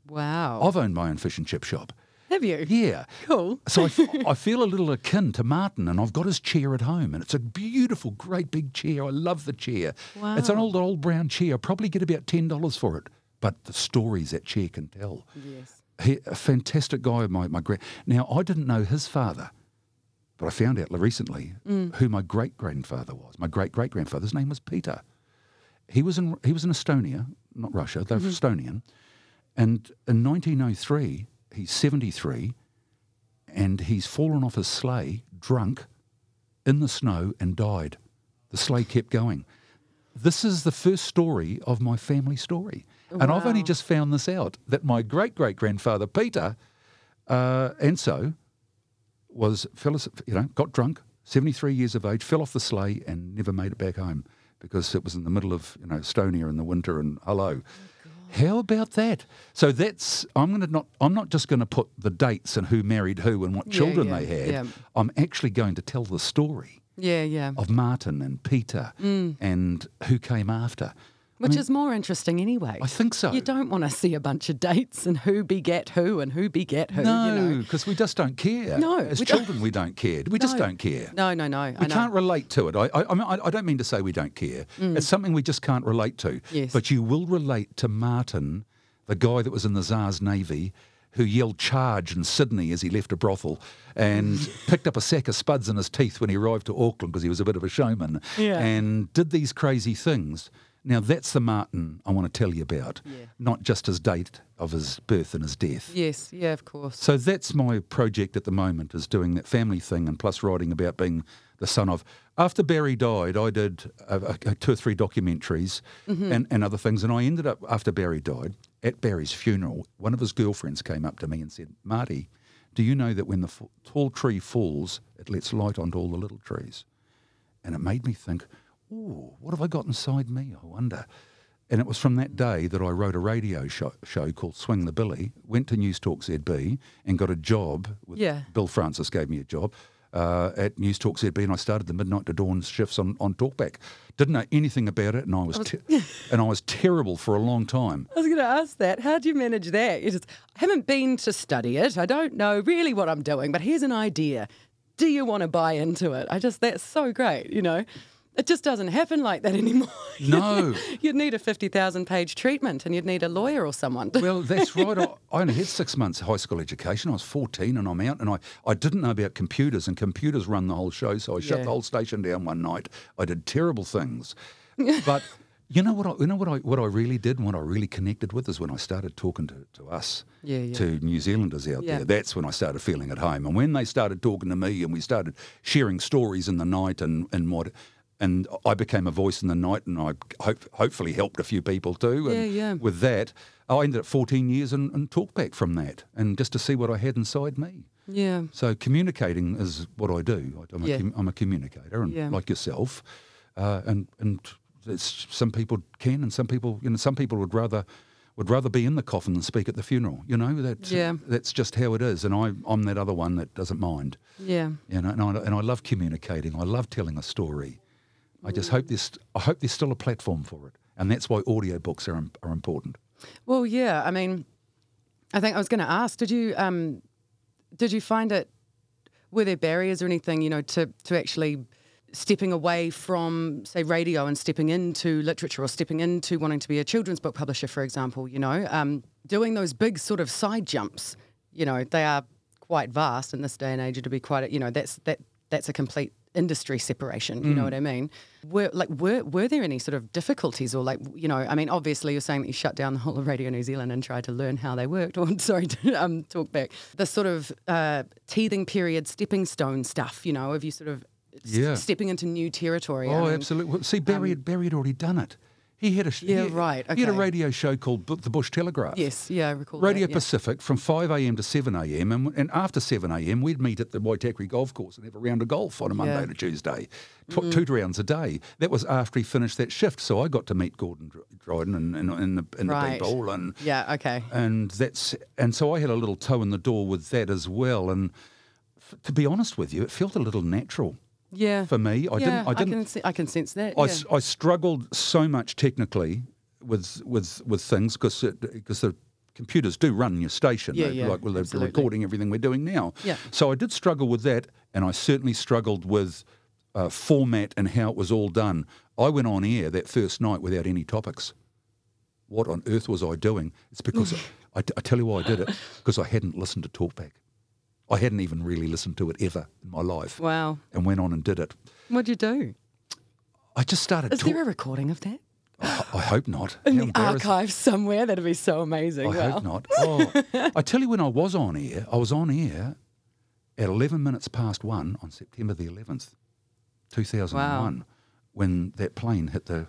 Wow. I've owned my own fish and chip shop. Have you? Yeah. Cool. So I, f- I feel a little akin to Martin, and I've got his chair at home, and it's a beautiful, great big chair. I love the chair. Wow. It's an old, old brown chair. I'll probably get about ten dollars for it, but the stories that chair can tell. Yes. He, a fantastic guy. My my great. Now I didn't know his father, but I found out recently mm. who my great grandfather was. My great great grandfather's name was Peter. He was in he was in Estonia, not Russia. They're mm-hmm. Estonian, and in 1903 he's 73, and he's fallen off his sleigh drunk in the snow and died. The sleigh kept going. This is the first story of my family story. And I've only just found this out that my great great grandfather, Peter uh, Enso, was, you know, got drunk, 73 years of age, fell off the sleigh and never made it back home because it was in the middle of, you know, Estonia in the winter and hello. How about that? So that's I'm going to not I'm not just going to put the dates and who married who and what Yeah, children yeah, they had. yeah. I'm actually going to tell the story Yeah, yeah. of Martin and Peter and who came after. Which is more interesting anyway. I think so. You don't want to see a bunch of dates and who beget who and who beget who. No, You know? because we just don't care. No, as we don't- children, we don't care. We just No. don't care. No, no, no. We I can't relate to it. I, I, I, mean, I I don't mean to say we don't care. It's something we just can't relate to. Mm. Yes. But you will relate to Martin, the guy that was in the Tsar's Navy, who yelled charge in Sydney as he left a brothel and picked up a sack of spuds in his teeth when he arrived to Auckland because he was a bit of a showman Yeah. and did these crazy things. Now, that's the Martin I want to tell you about, Yeah. not just his date of his birth and his death. Yes, yeah, of course. So that's my project at the moment is doing that family thing and plus writing about being the son of. After Barry died, I did uh, uh, two or three documentaries and, and other things. And I ended up, after Barry died, at Barry's funeral, one of his girlfriends came up to me and said, Marty, do you know that when the f- tall tree falls, it lets light onto all the little trees? And it made me think, oh, what have I got inside me? I wonder. And it was from that day that I wrote a radio show, show called Swing the Billy, went to News Talk ZB and got a job. With, Yeah. Bill Francis gave me a job uh, at News Talk ZB and I started the midnight to dawn shifts on, on Talkback. Didn't know anything about it and I was, te- and I was terrible for a long time. I was going to ask that. How do you manage that? You just I haven't been to study it. I don't know really what I'm doing, but here's an idea. Do you want to buy into it? I just that's so great. You know, it just doesn't happen like that anymore. No. you'd need a fifty thousand page treatment, and you'd need a lawyer or someone. Well, that's right. I, I only had six months of high school education. I was 14 and I'm out and I, I didn't know about computers and computers run the whole show. So I shut Yeah. the whole station down one night. I did terrible things. But you know what I, you know what I, what I really did and what I really connected with is when I started talking to, to us, Yeah, yeah. to New Zealanders out Yeah. there. That's when I started feeling at home. And when they started talking to me and we started sharing stories in the night and, and what and I became a voice in the night, and I hope, hopefully helped a few people too. And Yeah, yeah. With that, I ended up 14 years in, in talkback from that, and just to see what I had inside me. Yeah. So communicating is what I do. I'm, Yeah. a, com- I'm a communicator, and Yeah. like yourself, uh, and and it's, some people can, and some people, you know, some people would rather would rather be in the coffin than speak at the funeral. You know, that Yeah. that's just how it is. And I, I'm that other one that doesn't mind. Yeah. You know, and I, and I love communicating. I love telling a story. I just hope there's I hope there's still a platform for it, and that's why audiobooks are are important. Well, yeah. I mean, I think I was going to ask. Did you um, did you find it? Were there barriers or anything? You know, to to actually stepping away from say radio and stepping into literature or stepping into wanting to be a children's book publisher, for example. You know, um, doing those big sort of side jumps. You know, they are quite vast in this day and age. To be quite, you know, that's that that's a complete industry separation. You know what I mean? Were like were were there any sort of difficulties or like you know? I mean, obviously you're saying that you shut down the whole of Radio New Zealand and tried to learn how they worked. Or sorry to um, talk back the sort of uh, teething period, stepping stone stuff. You know, of you sort of Yeah. stepping into new territory. I Oh, mean, absolutely. Well, see, Barry, had, Barry had already done it. He had a sh- Yeah, he, right, He had a radio show called the Bush Telegraph. Yes, yeah, I recall Radio that, yeah. Pacific from 5 a.m. to 7 a.m. And, and after 7 a.m., we'd meet at the Waitakere Golf Course and have a round of golf on a Monday Yeah. Mm. to Tuesday, Tw- two rounds a day. That was after he finished that shift. So I got to meet Gordon Dr- Dryden and, and, and, the, and Right. the people. And, Yeah, okay. and that's and so I had a little toe in the door with that as well. And f- to be honest with you, it felt a little natural Yeah. for me. I yeah, didn't. I didn't. can, se- I can sense that. I, yeah. I struggled so much technically with with with things because because the computers do run your station, Yeah, yeah, like well, they're absolutely. recording everything we're doing now. Yeah. So I did struggle with that, and I certainly struggled with uh, format and how it was all done. I went on air that first night without any topics. What on earth was I doing? It's because I, I tell you why I did it because I hadn't listened to Talkback. I hadn't even really listened to it ever in my life, Wow. and went on and did it. What'd you do? I just started. Is talk- there a recording of that? I, I hope not. In How the embarrassing. archive somewhere? That'd be so amazing. I wow. hope not. Oh, I tell you, when I was on air, I was on air at 11 minutes past one on September the 11th, 2001, when that plane hit the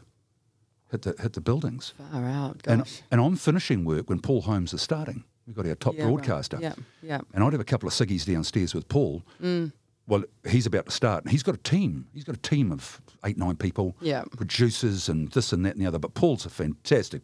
hit the hit the buildings. Far out. And Gosh. and I'm finishing work when Paul Holmes is starting. We've got our top Yeah, right. broadcaster. Yeah, yeah. And I'd have a couple of ciggies downstairs with Paul. Mm. Well, he's about to start, and he's got a team. He's got a team of eight, nine people, Yeah. producers, and this and that and the other. But Paul's a fantastic.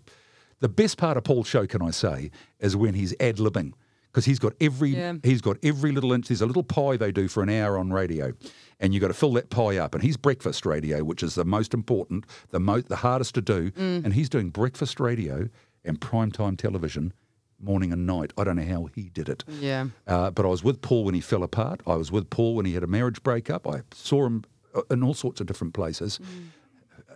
The best part of Paul's show, can I say, is when he's ad libbing because he's got every Yeah. he's got every little inch. There's a little pie they do for an hour on radio, and you got to fill that pie up. And he's breakfast radio, which is the most important, the mo- the hardest to do. Mm. And he's doing breakfast radio and primetime television, morning and night. I don't know how he did it. Yeah. Uh, but I was with Paul when he fell apart. I was with Paul when he had a marriage breakup. I saw him uh, in all sorts of different places.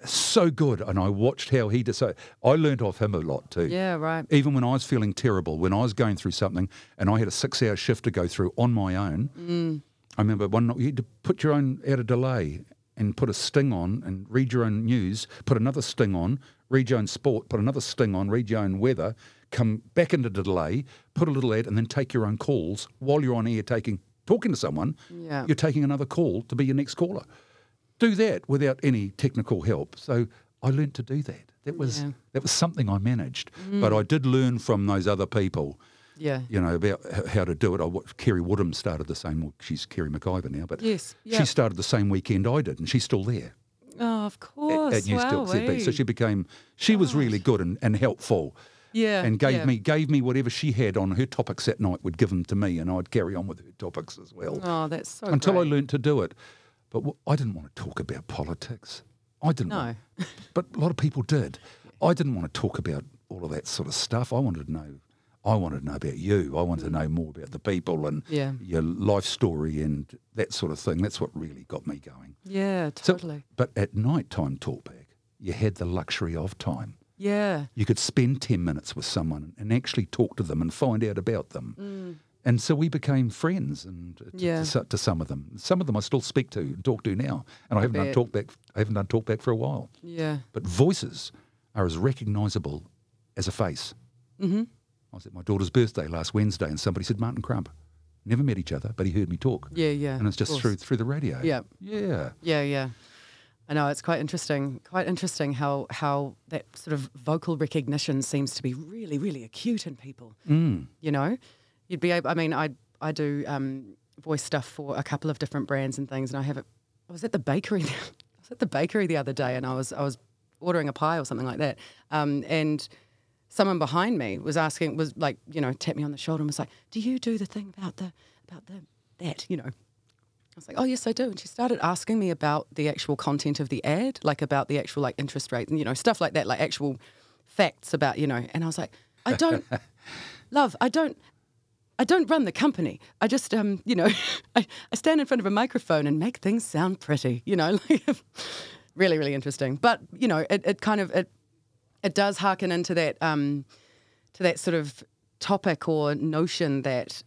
So good, and I watched how he did. So I learnt off him a lot too. Yeah, right. Even when I was feeling terrible, when I was going through something, and I had a six-hour shift to go through on my own. I remember one night you had to put your own out of delay and put a sting on and read your own news, put another sting on, read your own sport, put another sting on, read your own weather, come back into the delay, put a little ad, and then take your own calls while you're on air taking talking to someone. Yeah. You're taking another call to be your next caller. Do that without any technical help. So I learned to do that. That was Yeah. that was something I managed, mm. but I did learn from those other people Yeah. you know, about how to do it. I watched Kerry Woodham started the same. Well, she's Kerry McIver now, but Yes, she started the same weekend I did, and she's still there Oh, of course. at News Talk ZB. So she became, she was really good and, and helpful, yeah, and gave yeah. me gave me whatever she had on her topics that night. Would give them to me, and I'd carry on with her topics as well Oh, that's so until I learned to do it. But w- I didn't want to talk about politics. I didn't. No. Want, but a lot of people did. I didn't want to talk about all of that sort of stuff. I wanted to know. I wanted to know about you. I wanted to know more about the people and Mm. Yeah. your life story and that sort of thing. That's what really got me going. Yeah, So- totally. but at night time talkback, you had the luxury of time. Yeah. You could spend 10 minutes with someone and actually talk to them and find out about them. And so we became friends and to, Mm. Yeah. to, to some of them. Some of them I still speak to and talk to now. And I haven't done talk back. I haven't done talkback for a while. Yeah. But voices are as recognisable as a face. Mm-hmm. I was at my daughter's birthday last Wednesday and somebody said Martin Crump. Never met each other, but he heard me talk. Yeah, yeah. And it's just through through the radio. Yeah. Yeah. Yeah, yeah. I know it's quite interesting. Quite interesting how how that sort of vocal recognition seems to be really, really acute in people. Mm. You know, you'd be able. I mean, I I do um, voice stuff for a couple of different brands and things, and I have it. I was at the bakery. I was at the bakery the other day, and I was I was ordering a pie or something like that, um, and someone behind me was asking, was like, you know, tapped me on the shoulder and was like, "Do you do the thing about the about the that?" You know. I was like, "Oh yes, I do." And she started asking me about the actual content of the ad, like about the actual like interest rate and you know stuff like that, like actual facts about you know. And I was like, "I don't, love, I don't." I don't run the company. I just, um, you know, I, I stand in front of a microphone and make things sound pretty. You know, like really, really interesting. But you know, it, it kind of it it does harken into that um, to that sort of topic or notion that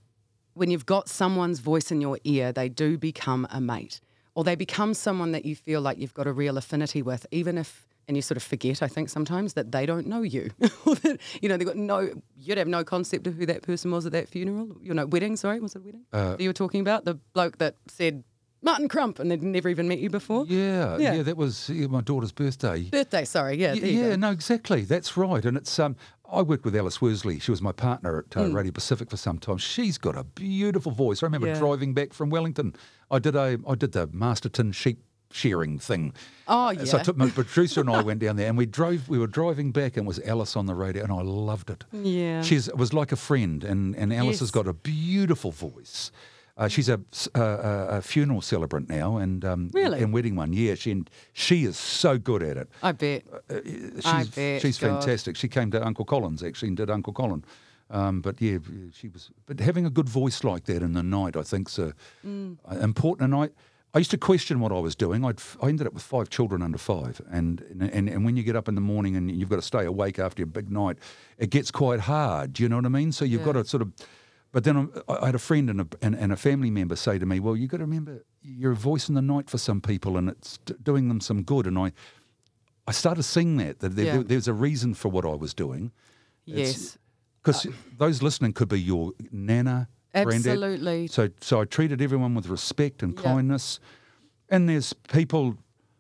when you've got someone's voice in your ear, they do become a mate, or they become someone that you feel like you've got a real affinity with, even if. And you sort of forget, I think, sometimes that they don't know you. Or that, you know, they've got no, you'd have no concept of who that person was at that funeral. You know, wedding, sorry, was it a wedding? Uh, that you were talking about? The bloke that said Martin Crump and they'd never even met you before. Yeah, Yeah. yeah, that was yeah, my daughter's birthday. Birthday, sorry, yeah. Y- there you yeah, no, exactly. That's right. And it's um, I worked with Alice Worsley. She was my partner at uh, Mm. Radio Pacific for some time. She's got a beautiful voice. I remember Yeah. driving back from Wellington. I did a I did the Masterton sheep shearing thing. Oh, Uh, So I took my producer and I went down there, and we drove. We were driving back, and it was Alice on the radio, and I loved it. Yeah. she's it was like a friend, and and Alice has got a beautiful voice. Uh, she's a funeral celebrant now, and um, Really? and wedding one. Yeah, she and she is so good at it. I bet. Uh, she's, I bet, she's God. fantastic. She came to Uncle Colin's actually and did Uncle Colin. Um, but yeah, she was. But having a good voice like that in the night, I think's uh, Mm. uh, important. And I, I used to question what I was doing. I'd, I ended up with five children under five, and, and and when you get up in the morning and you've got to stay awake after a big night, it gets quite hard. Do you know what I mean? So you've got to sort of. But then um, I, I had a friend and a, and, and a family member say to me, "Well, you've got to remember you're a voice in the night for some people, and it's d- doing them some good." And I, I started seeing that that there, Yeah. there's a reason for what I was doing. Yes. Because uh, those listening could be your nana, granddad. Absolutely. So, so I treated everyone with respect and Yeah. kindness. And there's people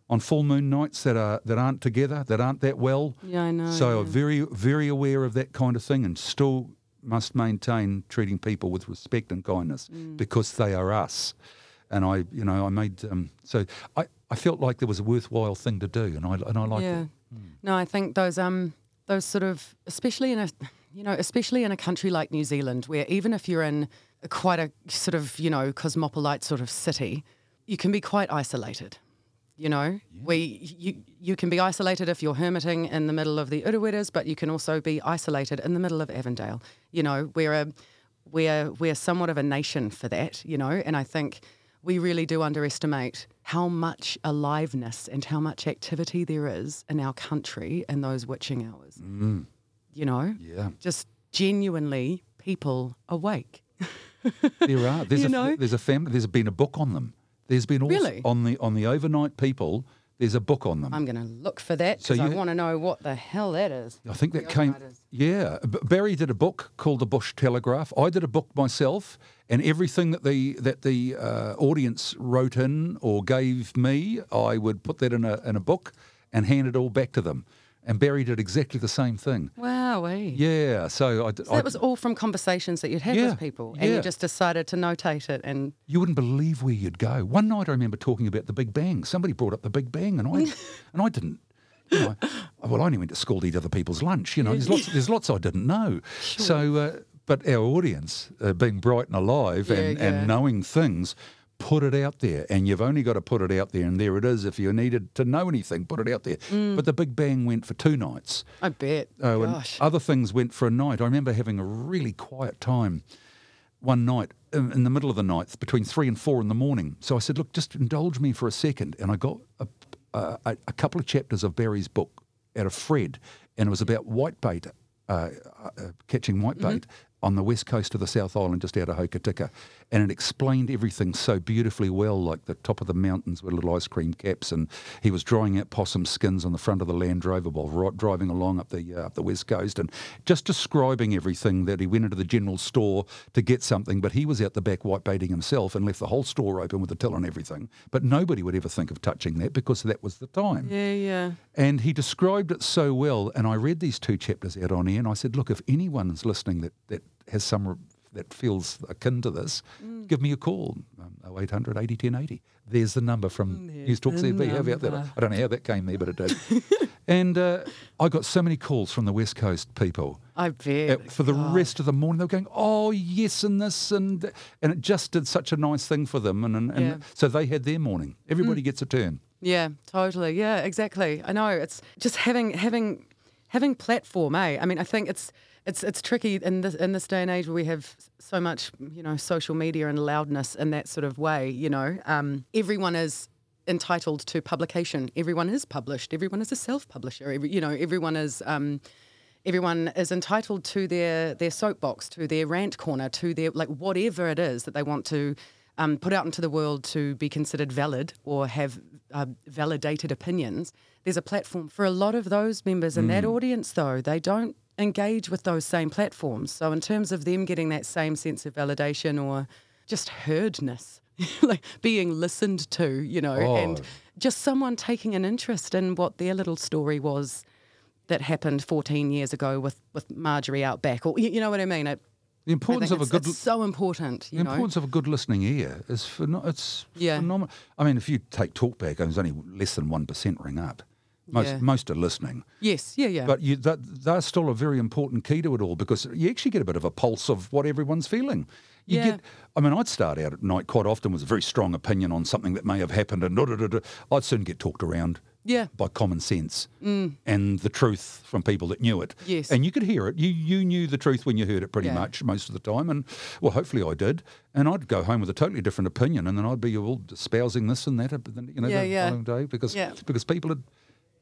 on full moon nights that are that aren't together, that aren't that well. Yeah, I know. So yeah. I'm very, very aware of that kind of thing, and still must maintain treating people with respect and kindness Mm. because they are us. And I, you know, I made um, so I, I felt like there was a worthwhile thing to do, and I and I like yeah. that. No, I think those um those sort of especially in a you know especially in a country like New Zealand where even if you're in quite a sort of you know cosmopolite sort of city, you can be quite isolated. You know, we you you can be isolated if you're hermiting in the middle of the Ureweras, but you can also be isolated in the middle of Avondale. You know, we're a we're we're somewhat of a nation for that. You know, and I think we really do underestimate how much aliveness and how much activity there is in our country in those witching hours. Mm. You know, Yeah. just genuinely people awake. There are. There's You a know? there's a family. There's been a book on them. There's been also, Really? on the on the overnight people. There's a book on them. I'm going to look for that So I you- want to know what the hell that is. I think that came. Yeah, Barry did a book called The Bush Telegraph. I did a book myself, and everything that the that the uh, audience wrote in or gave me, I would put that in a in a book and hand it all back to them. And Barry did exactly the same thing. Wow, Yeah, so I, So I- that was all from conversations that you'd had Yeah, with people, and yeah. you just decided to notate it. And You wouldn't believe where you'd go. One night I remember talking about the Big Bang. Somebody brought up the Big Bang, and I and I didn't. You know, well, I only went to school to eat other people's lunch. You know, there's lots. There's lots I didn't know. So, uh, but our audience, uh, being bright and alive Yeah, and, and knowing things, put it out there. And you've only got to put it out there, and there it is. If you needed to know anything, put it out there. Mm. But the Big Bang went for two nights. I bet, Oh, and gosh, other things went for a night. I remember having a really quiet time one night in, the middle of the night, between three and four in the morning. So I said, "Look, just indulge me for a second. And I got a, a, a couple of chapters of Barry's book out of Fred, and it was about whitebait, uh, uh, catching whitebait. On the west coast of the South Island, just out of Hokitika. And it explained everything so beautifully well, like the top of the mountains with little ice cream caps. And he was drying out possum skins on the front of the Land Rover while ri- driving along up the, uh, up the west coast. And just describing everything that he went into the general store to get something, but he was out the back whitebaiting himself and left the whole store open with the till and everything. But nobody would ever think of touching that because that was the time. yeah, yeah, And he described it so well. And I read these two chapters out on air, and I said, "Look, if anyone's listening that that has some that feels akin to this, Mm. give me a call. Um, 0800 80 10 80. There's the number from News Talk ZB. How about that? I don't know how that came there, but it did. and uh, I got so many calls from the West Coast people. I bet. Uh, for the rest of the morning, they were going, "Oh yes," and this and th-" and it just did such a nice thing for them, and and, and Yeah. so they had their morning. Everybody gets a turn. Yeah, totally. Yeah, exactly. I know. It's just having having having platform, eh? I mean, I think it's it's it's tricky in this in this day and age where we have so much, you know, social media and loudness in that sort of way. You know, um, everyone is entitled to publication. Everyone is published. Everyone is a self-publisher. Every, you know, everyone is. Um, everyone is entitled to their their soapbox, to their rant corner, to their like whatever it is that they want to um, put out into the world to be considered valid or have uh, validated opinions. There's a platform for a lot of those members in that audience, though they don't engage with those same platforms. So in terms of them getting that same sense of validation or just heardness. like being listened to, you know, and Oh. just someone taking an interest in what their little story was that happened 14 years ago with, with Marjorie out back, or you, know what I mean? It, The importance of a good it's so important, you the know. importance of a good listening ear is pheno- it's Yeah. phenomenal. I mean, if you take talkback, and there's only less than one percent ring up. Most Yeah. most are listening. Yes, yeah, yeah. But you, that, they're still a very important key to it all because you actually get a bit of a pulse of what everyone's feeling. You Yeah. get, I mean, I'd start out at night quite often with a very strong opinion on something that may have happened, and da, da, da, da. I'd soon get talked around Yeah. by common sense mm. and the truth from people that knew it. Yes. And you could hear it. You you knew the truth when you heard it pretty Yeah. much most of the time. And well, hopefully I did. And I'd go home with a totally different opinion, and then I'd be all espousing this and that, you know, Yeah, the yeah. following day because because people had,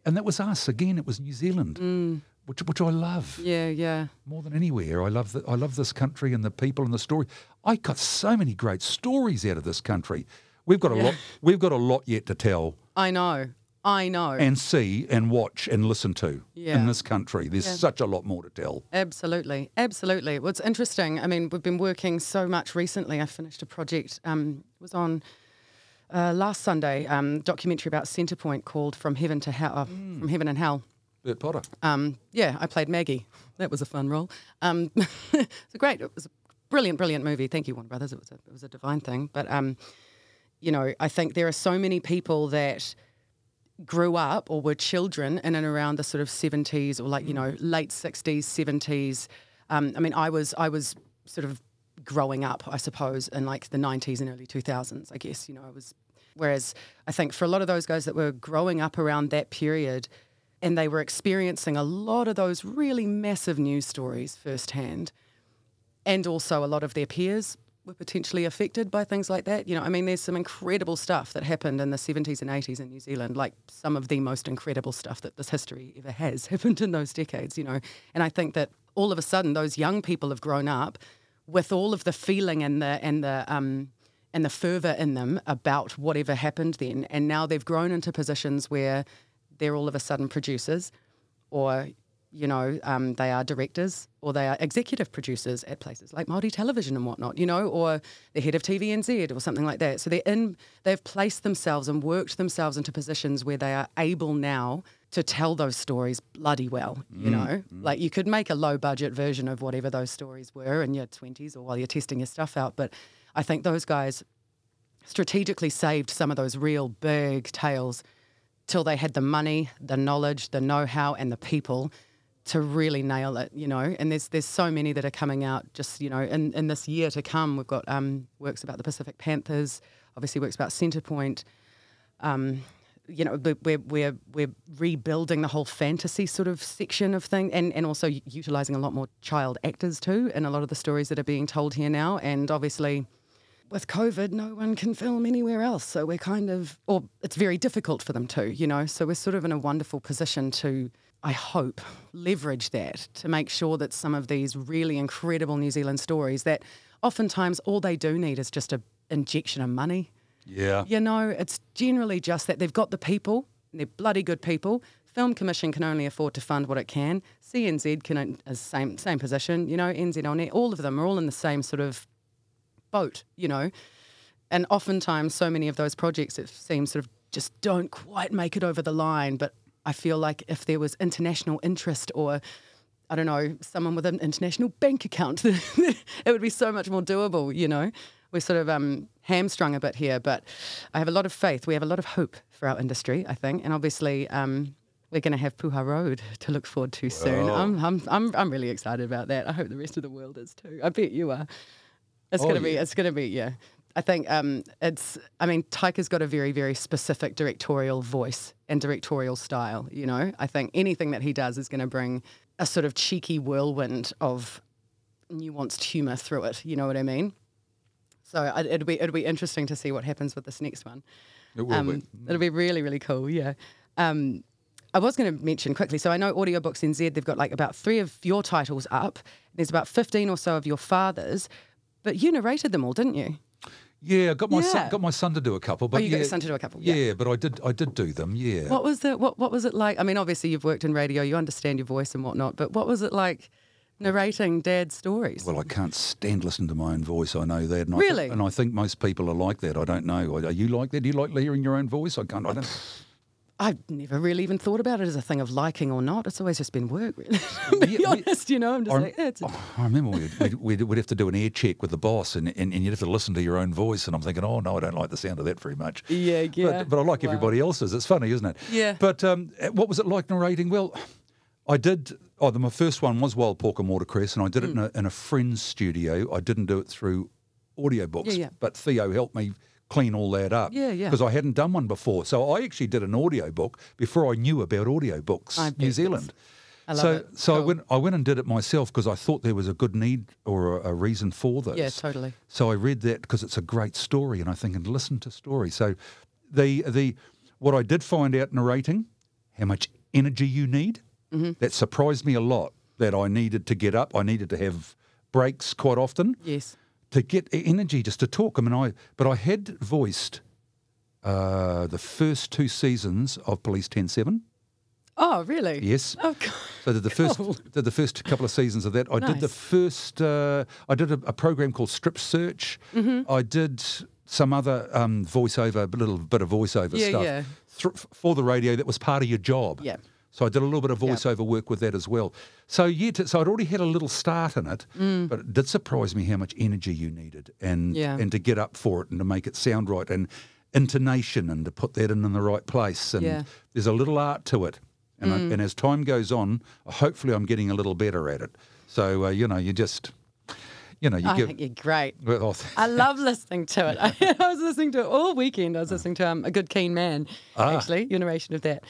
and that was us again. It was New Zealand, which which I love Mm. yeah, yeah. more than anywhere. I love the, I love this country and the people and the story. I got so many great stories out of this country. We've got a lot. We've got a lot yet to tell I know. I know. and see and watch and listen to Yeah. in this country. There's Yeah. such a lot more to tell. Absolutely, absolutely. Well, it's interesting. I mean, we've been working so much recently. I finished a project. Um, was on uh, last Sunday. Um, documentary about Centrepoint called "From Heaven to Hell." Uh, From Heaven and Hell. Bert Potter. Um, yeah, I played Maggie. That was a fun role. Um, it's a great. It was a brilliant, brilliant movie. Thank you, Warner Brothers. It was a, it was a divine thing. But um, you know, I think there are so many people that grew up or were children in and around the sort of 70s or like you know late 60s 70s um, i mean i was i was sort of growing up i suppose in like the 90s and early 2000s i guess you know i was whereas i think for a lot of those guys that were growing up around that period and they were experiencing a lot of those really massive news stories firsthand and also a lot of their peers were potentially affected by things like that. You know, I mean, there's some incredible stuff that happened in the 70s and 80s in New Zealand, like some of the most incredible stuff that this history ever has happened in those decades, you know. And I think that all of a sudden those young people have grown up with all of the feeling and the and the um and the fervor in them about whatever happened then, and now they've grown into positions where they're all of a sudden producers or you know, um, they are directors or they are executive producers at places like Māori Television and whatnot, you know, or the head of TVNZ or something like that. So they're in, they've placed themselves and worked themselves into positions where they are able now to tell those stories bloody well, you know. Like you could make a low budget version of whatever those stories were in your 20s or while you're testing your stuff out. But I think those guys strategically saved some of those real big tales till they had the money, the knowledge, the know-how, and the people to really nail it. You know, and there's there's so many that are coming out just you know in in this year to come. We've got um, works about the Pacific Panthers, obviously works about Centrepoint. Um, you know, we- we're we're we're rebuilding the whole fantasy sort of section of thing, and and also utilizing a lot more child actors too in a lot of the stories that are being told here now, and obviously with COVID, no one can film anywhere else. So we're kind of, or it's very difficult for them to, you know. So we're sort of in a wonderful position to, I hope, leverage that to make sure that some of these really incredible New Zealand stories that oftentimes all they do need is just a injection of money. Yeah. You know, it's generally just that they've got the people, and they're bloody good people. Film Commission can only afford to fund what it can. CNZ can is same same position. You know, NZ on all of them are all in the same sort of boat, you know. And oftentimes, so many of those projects, it seems, sort of just don't quite make it over the line. But I feel like if there was international interest or I don't know, someone with an international bank account. it would be so much more doable, you know. We're sort of um, hamstrung a bit here, but I have a lot of faith. We have a lot of hope for our industry, I think, and obviously. Um, we're going to have Puha Road to look forward to soon. Wow. I'm, I'm, I'm, I'm really excited about that. I hope the rest of the world is too. I bet you are. It's Oh, going to be. It's going to be. Yeah. I think um, it's. I mean, Taika's got a very, very specific directorial voice and directorial style. You know, I think anything that he does is going to bring a sort of cheeky whirlwind of nuanced humour through it. You know what I mean? So it'd be it'll be interesting to see what happens with this next one. It will be. It'll be really, really cool. Yeah. Um, I was going to mention quickly. So I know Audiobooks NZ, they've got like about three of your titles up. There's about 15 or so of your father's, but you narrated them all, didn't you? Yeah, I got my Yeah. son, got my son to do a couple. But oh, you got yeah, your son to do a couple, Yeah. yeah. but I did I did do them. Yeah. What was the what, what was it like? I mean, obviously you've worked in radio, you understand your voice and whatnot, but what was it like narrating dad's stories? Well, I can't stand listening to my own voice. I know that. And I thi- Really? and I think most people are like that. I don't know. Are you like that? Do you like hearing your own voice? I can't. I don't. I've never really even thought about it as a thing of liking or not. It's always just been work, really. be Yeah, honest, you know, I'm just I, like, eh, it's a- oh, I remember we'd, we'd, we'd, we'd have to do an air check with the boss, and, and, and you'd have to listen to your own voice. And I'm thinking, oh no, I don't like the sound of that very much. Yeah, yeah. But, but I like Wow. everybody else's. It's funny, isn't it? Yeah. But um, what was it like narrating? Well, I did. Oh, the, my first one was Wild Pork and Watercress, and I did it in a, in a friend's studio. I didn't do it through audiobooks, Mm. Yeah, yeah. but Theo helped me clean all that up. Yeah, yeah. Because I hadn't done one before. So I actually did an audiobook before I knew about audiobooks, I New. Zealand. I so it. so I went I went and did it myself because I thought there was a good need or a, a reason for this. Yeah, totally. So I read that because it's a great story, and I think and listen to stories. So the the what I did find out narrating, how much energy you need, Mm-hmm. that surprised me a lot. That I needed to get up, I needed to have breaks quite often yes. To get energy just to talk. I mean, I but I had voiced uh, the first two seasons of Police Ten Seven. Oh, really? Yes. Oh, God. So did the first Cool. did the first couple of seasons of that. I did the first. Uh, I did a, a program called Strip Search. Mm-hmm. I did some other um, voiceover, a little bit of voiceover Yeah, stuff yeah. thr- for the radio. That was part of your job. Yeah. So I did a little bit of voiceover work with that as well. So yeah, t- so I'd already had a little start in it, but it did surprise me how much energy you needed and Mm. Yeah. and to get up for it and to make it sound right and intonation and to put that in in the right place. And Yeah. Mm. there's a little art to it. And, I, and as time goes on, hopefully I'm getting a little better at it. So uh, you know, you just, you know, you I give. think you're great. well, oh, I love listening to it. I, was listening to it all weekend. I was listening to um, A Good Keen Man, Ah. actually, your narration of that.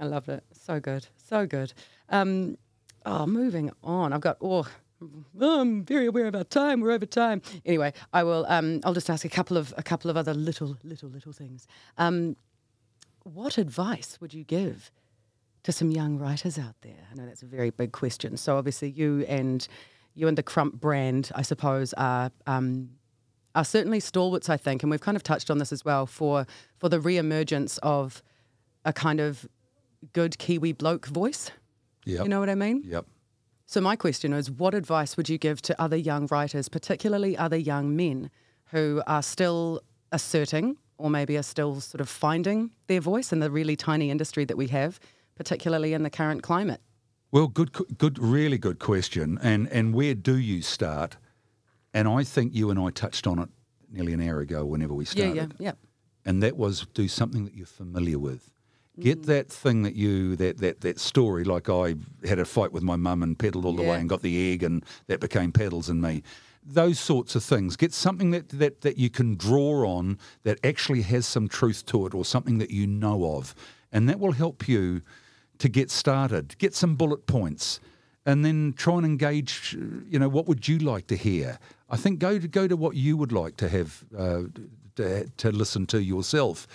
I loved it. So good. So good. Um, oh, moving on. I've got, oh, I'm very aware of our time. We're over time. Anyway, I will. Um, I'll just ask a couple of a couple of other little, little, little things. Um, what advice would you give to some young writers out there? I know that's a very big question. So obviously, you and you and the Crump brand, I suppose, are um, are certainly stalwarts. I think, and we've kind of touched on this as well for for the re-emergence of a kind of good Kiwi bloke voice. yep, You know what I mean? yep. So my question is, what advice would you give to other young writers, particularly other young men who are still asserting or maybe are still sort of finding their voice in the really tiny industry that we have, particularly in the current climate? Well, good, good, really good question. And and where do you start? And I think you and I touched on it nearly an hour ago. Whenever we started, Yeah, yeah, yeah. and that was do something that you're familiar with. Get that thing that you that that that story. Like I had a fight with my mum and pedalled all the Yeah. way and got the egg, and that became pedals in me. Those sorts of things. Get something that, that that you can draw on that actually has some truth to it, or something that you know of, and that will help you to get started. Get some bullet points, and then try and engage. You know, what would you like to hear? I think go to go to what you would like to have uh, to, to listen to yourself,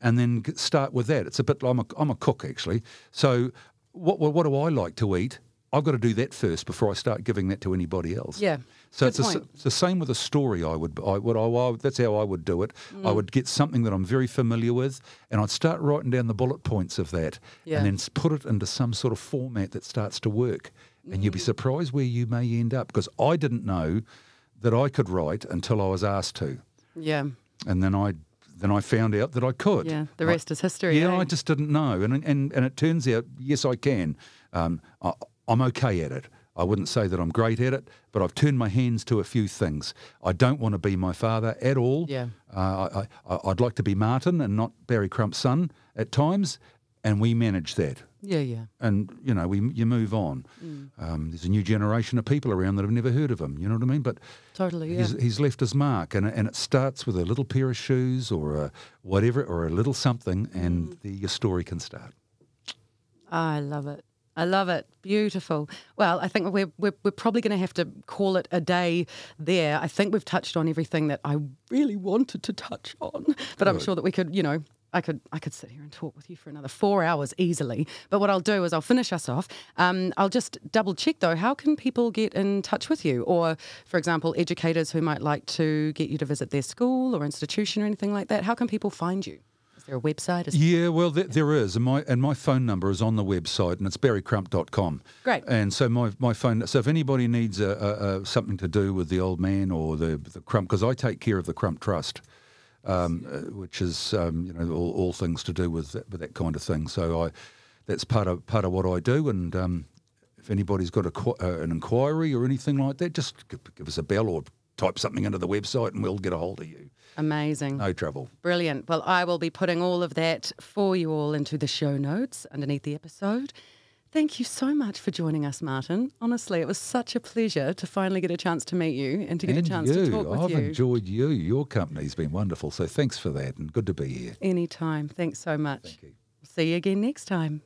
and then start with that. It's a bit. I'm a I'm a cook actually, so what what, what do I like to eat? I've got to do that first before I start giving that to anybody else. Yeah, So good it's, the s- it's the same with a story. I would, I would, I, I, that's how I would do it. I mm. would get something that I'm very familiar with, and I'd start writing down the bullet points of that, Yeah. and then put it into some sort of format that starts to work. And you'd be mm. surprised where you may end up because I didn't know that I could write until I was asked to, Yeah, and then I, then I found out that I could. yeah. The I- rest is history. yeah, eh? I just didn't know, and and and it turns out, yes, I can. Um, I, I'm okay at it. I wouldn't say that I'm great at it, but I've turned my hands to a few things. I don't want to be my father at all. Yeah. Uh, I, I, I'd like to be Martin and not Barry Crump's son at times, and we manage that. Yeah, yeah. And you know, we you move on. Mm. Um, there's a new generation of people around that have never heard of him. You know what I mean? But Totally, yeah. he's, he's left his mark, and and it starts with a little pair of shoes or a whatever or a little something, and Mm. the, your story can start. I love it. I love it. Beautiful. Well, I think we're, we're, we're probably going to have to call it a day there. I think we've touched on everything that I really wanted to touch on, but I'm sure that we could, you know, I could I could sit here and talk with you for another four hours easily. But what I'll do is I'll finish us off. Um, I'll just double check though. How can people get in touch with you, or for example, educators who might like to get you to visit their school or institution or anything like that? How can people find you? Is there a website? Is Yeah, well, there, there is, and my and my phone number is on the website, and it's barrycrump.com. Great. And so my, my phone. So if anybody needs a, a, a something to do with the old man or the the Crump, because I take care of the Crump Trust, um, uh, which is um, you know all, all things to do with that, with that kind of thing. So I that's part of part of what I do, and um, if anybody's got a, uh, an inquiry or anything like that, just give, give us a bell or type something into the website, and we'll get a hold of you. amazing. No trouble. Brilliant. Well, I will be putting all of that for you all into the show notes underneath the episode. Thank you so much for joining us, Martin. Honestly, it was such a pleasure to finally get a chance to meet you and to get and a chance you. to talk with you. I've enjoyed you. Your company's been wonderful. So thanks for that and good to be here. Anytime. Thanks so much. Thank you. See you again next time.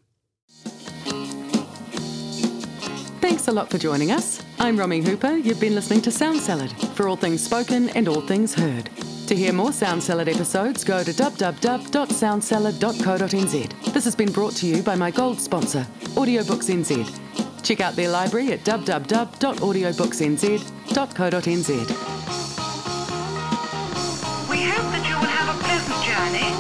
Thanks a lot for joining us. I'm Romy Hooper. You've been listening to Sound Salad for all things spoken and all things heard. To hear more Sound Salad episodes, go to www.soundsalad.co.nz. This has been brought to you by my gold sponsor, Audiobooks NZ. Check out their library at www.audiobooksnz.co.nz. We hope that you will have a pleasant journey,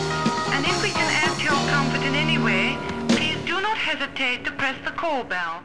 and if we can add to your comfort in any way, please do not hesitate to press the call bell.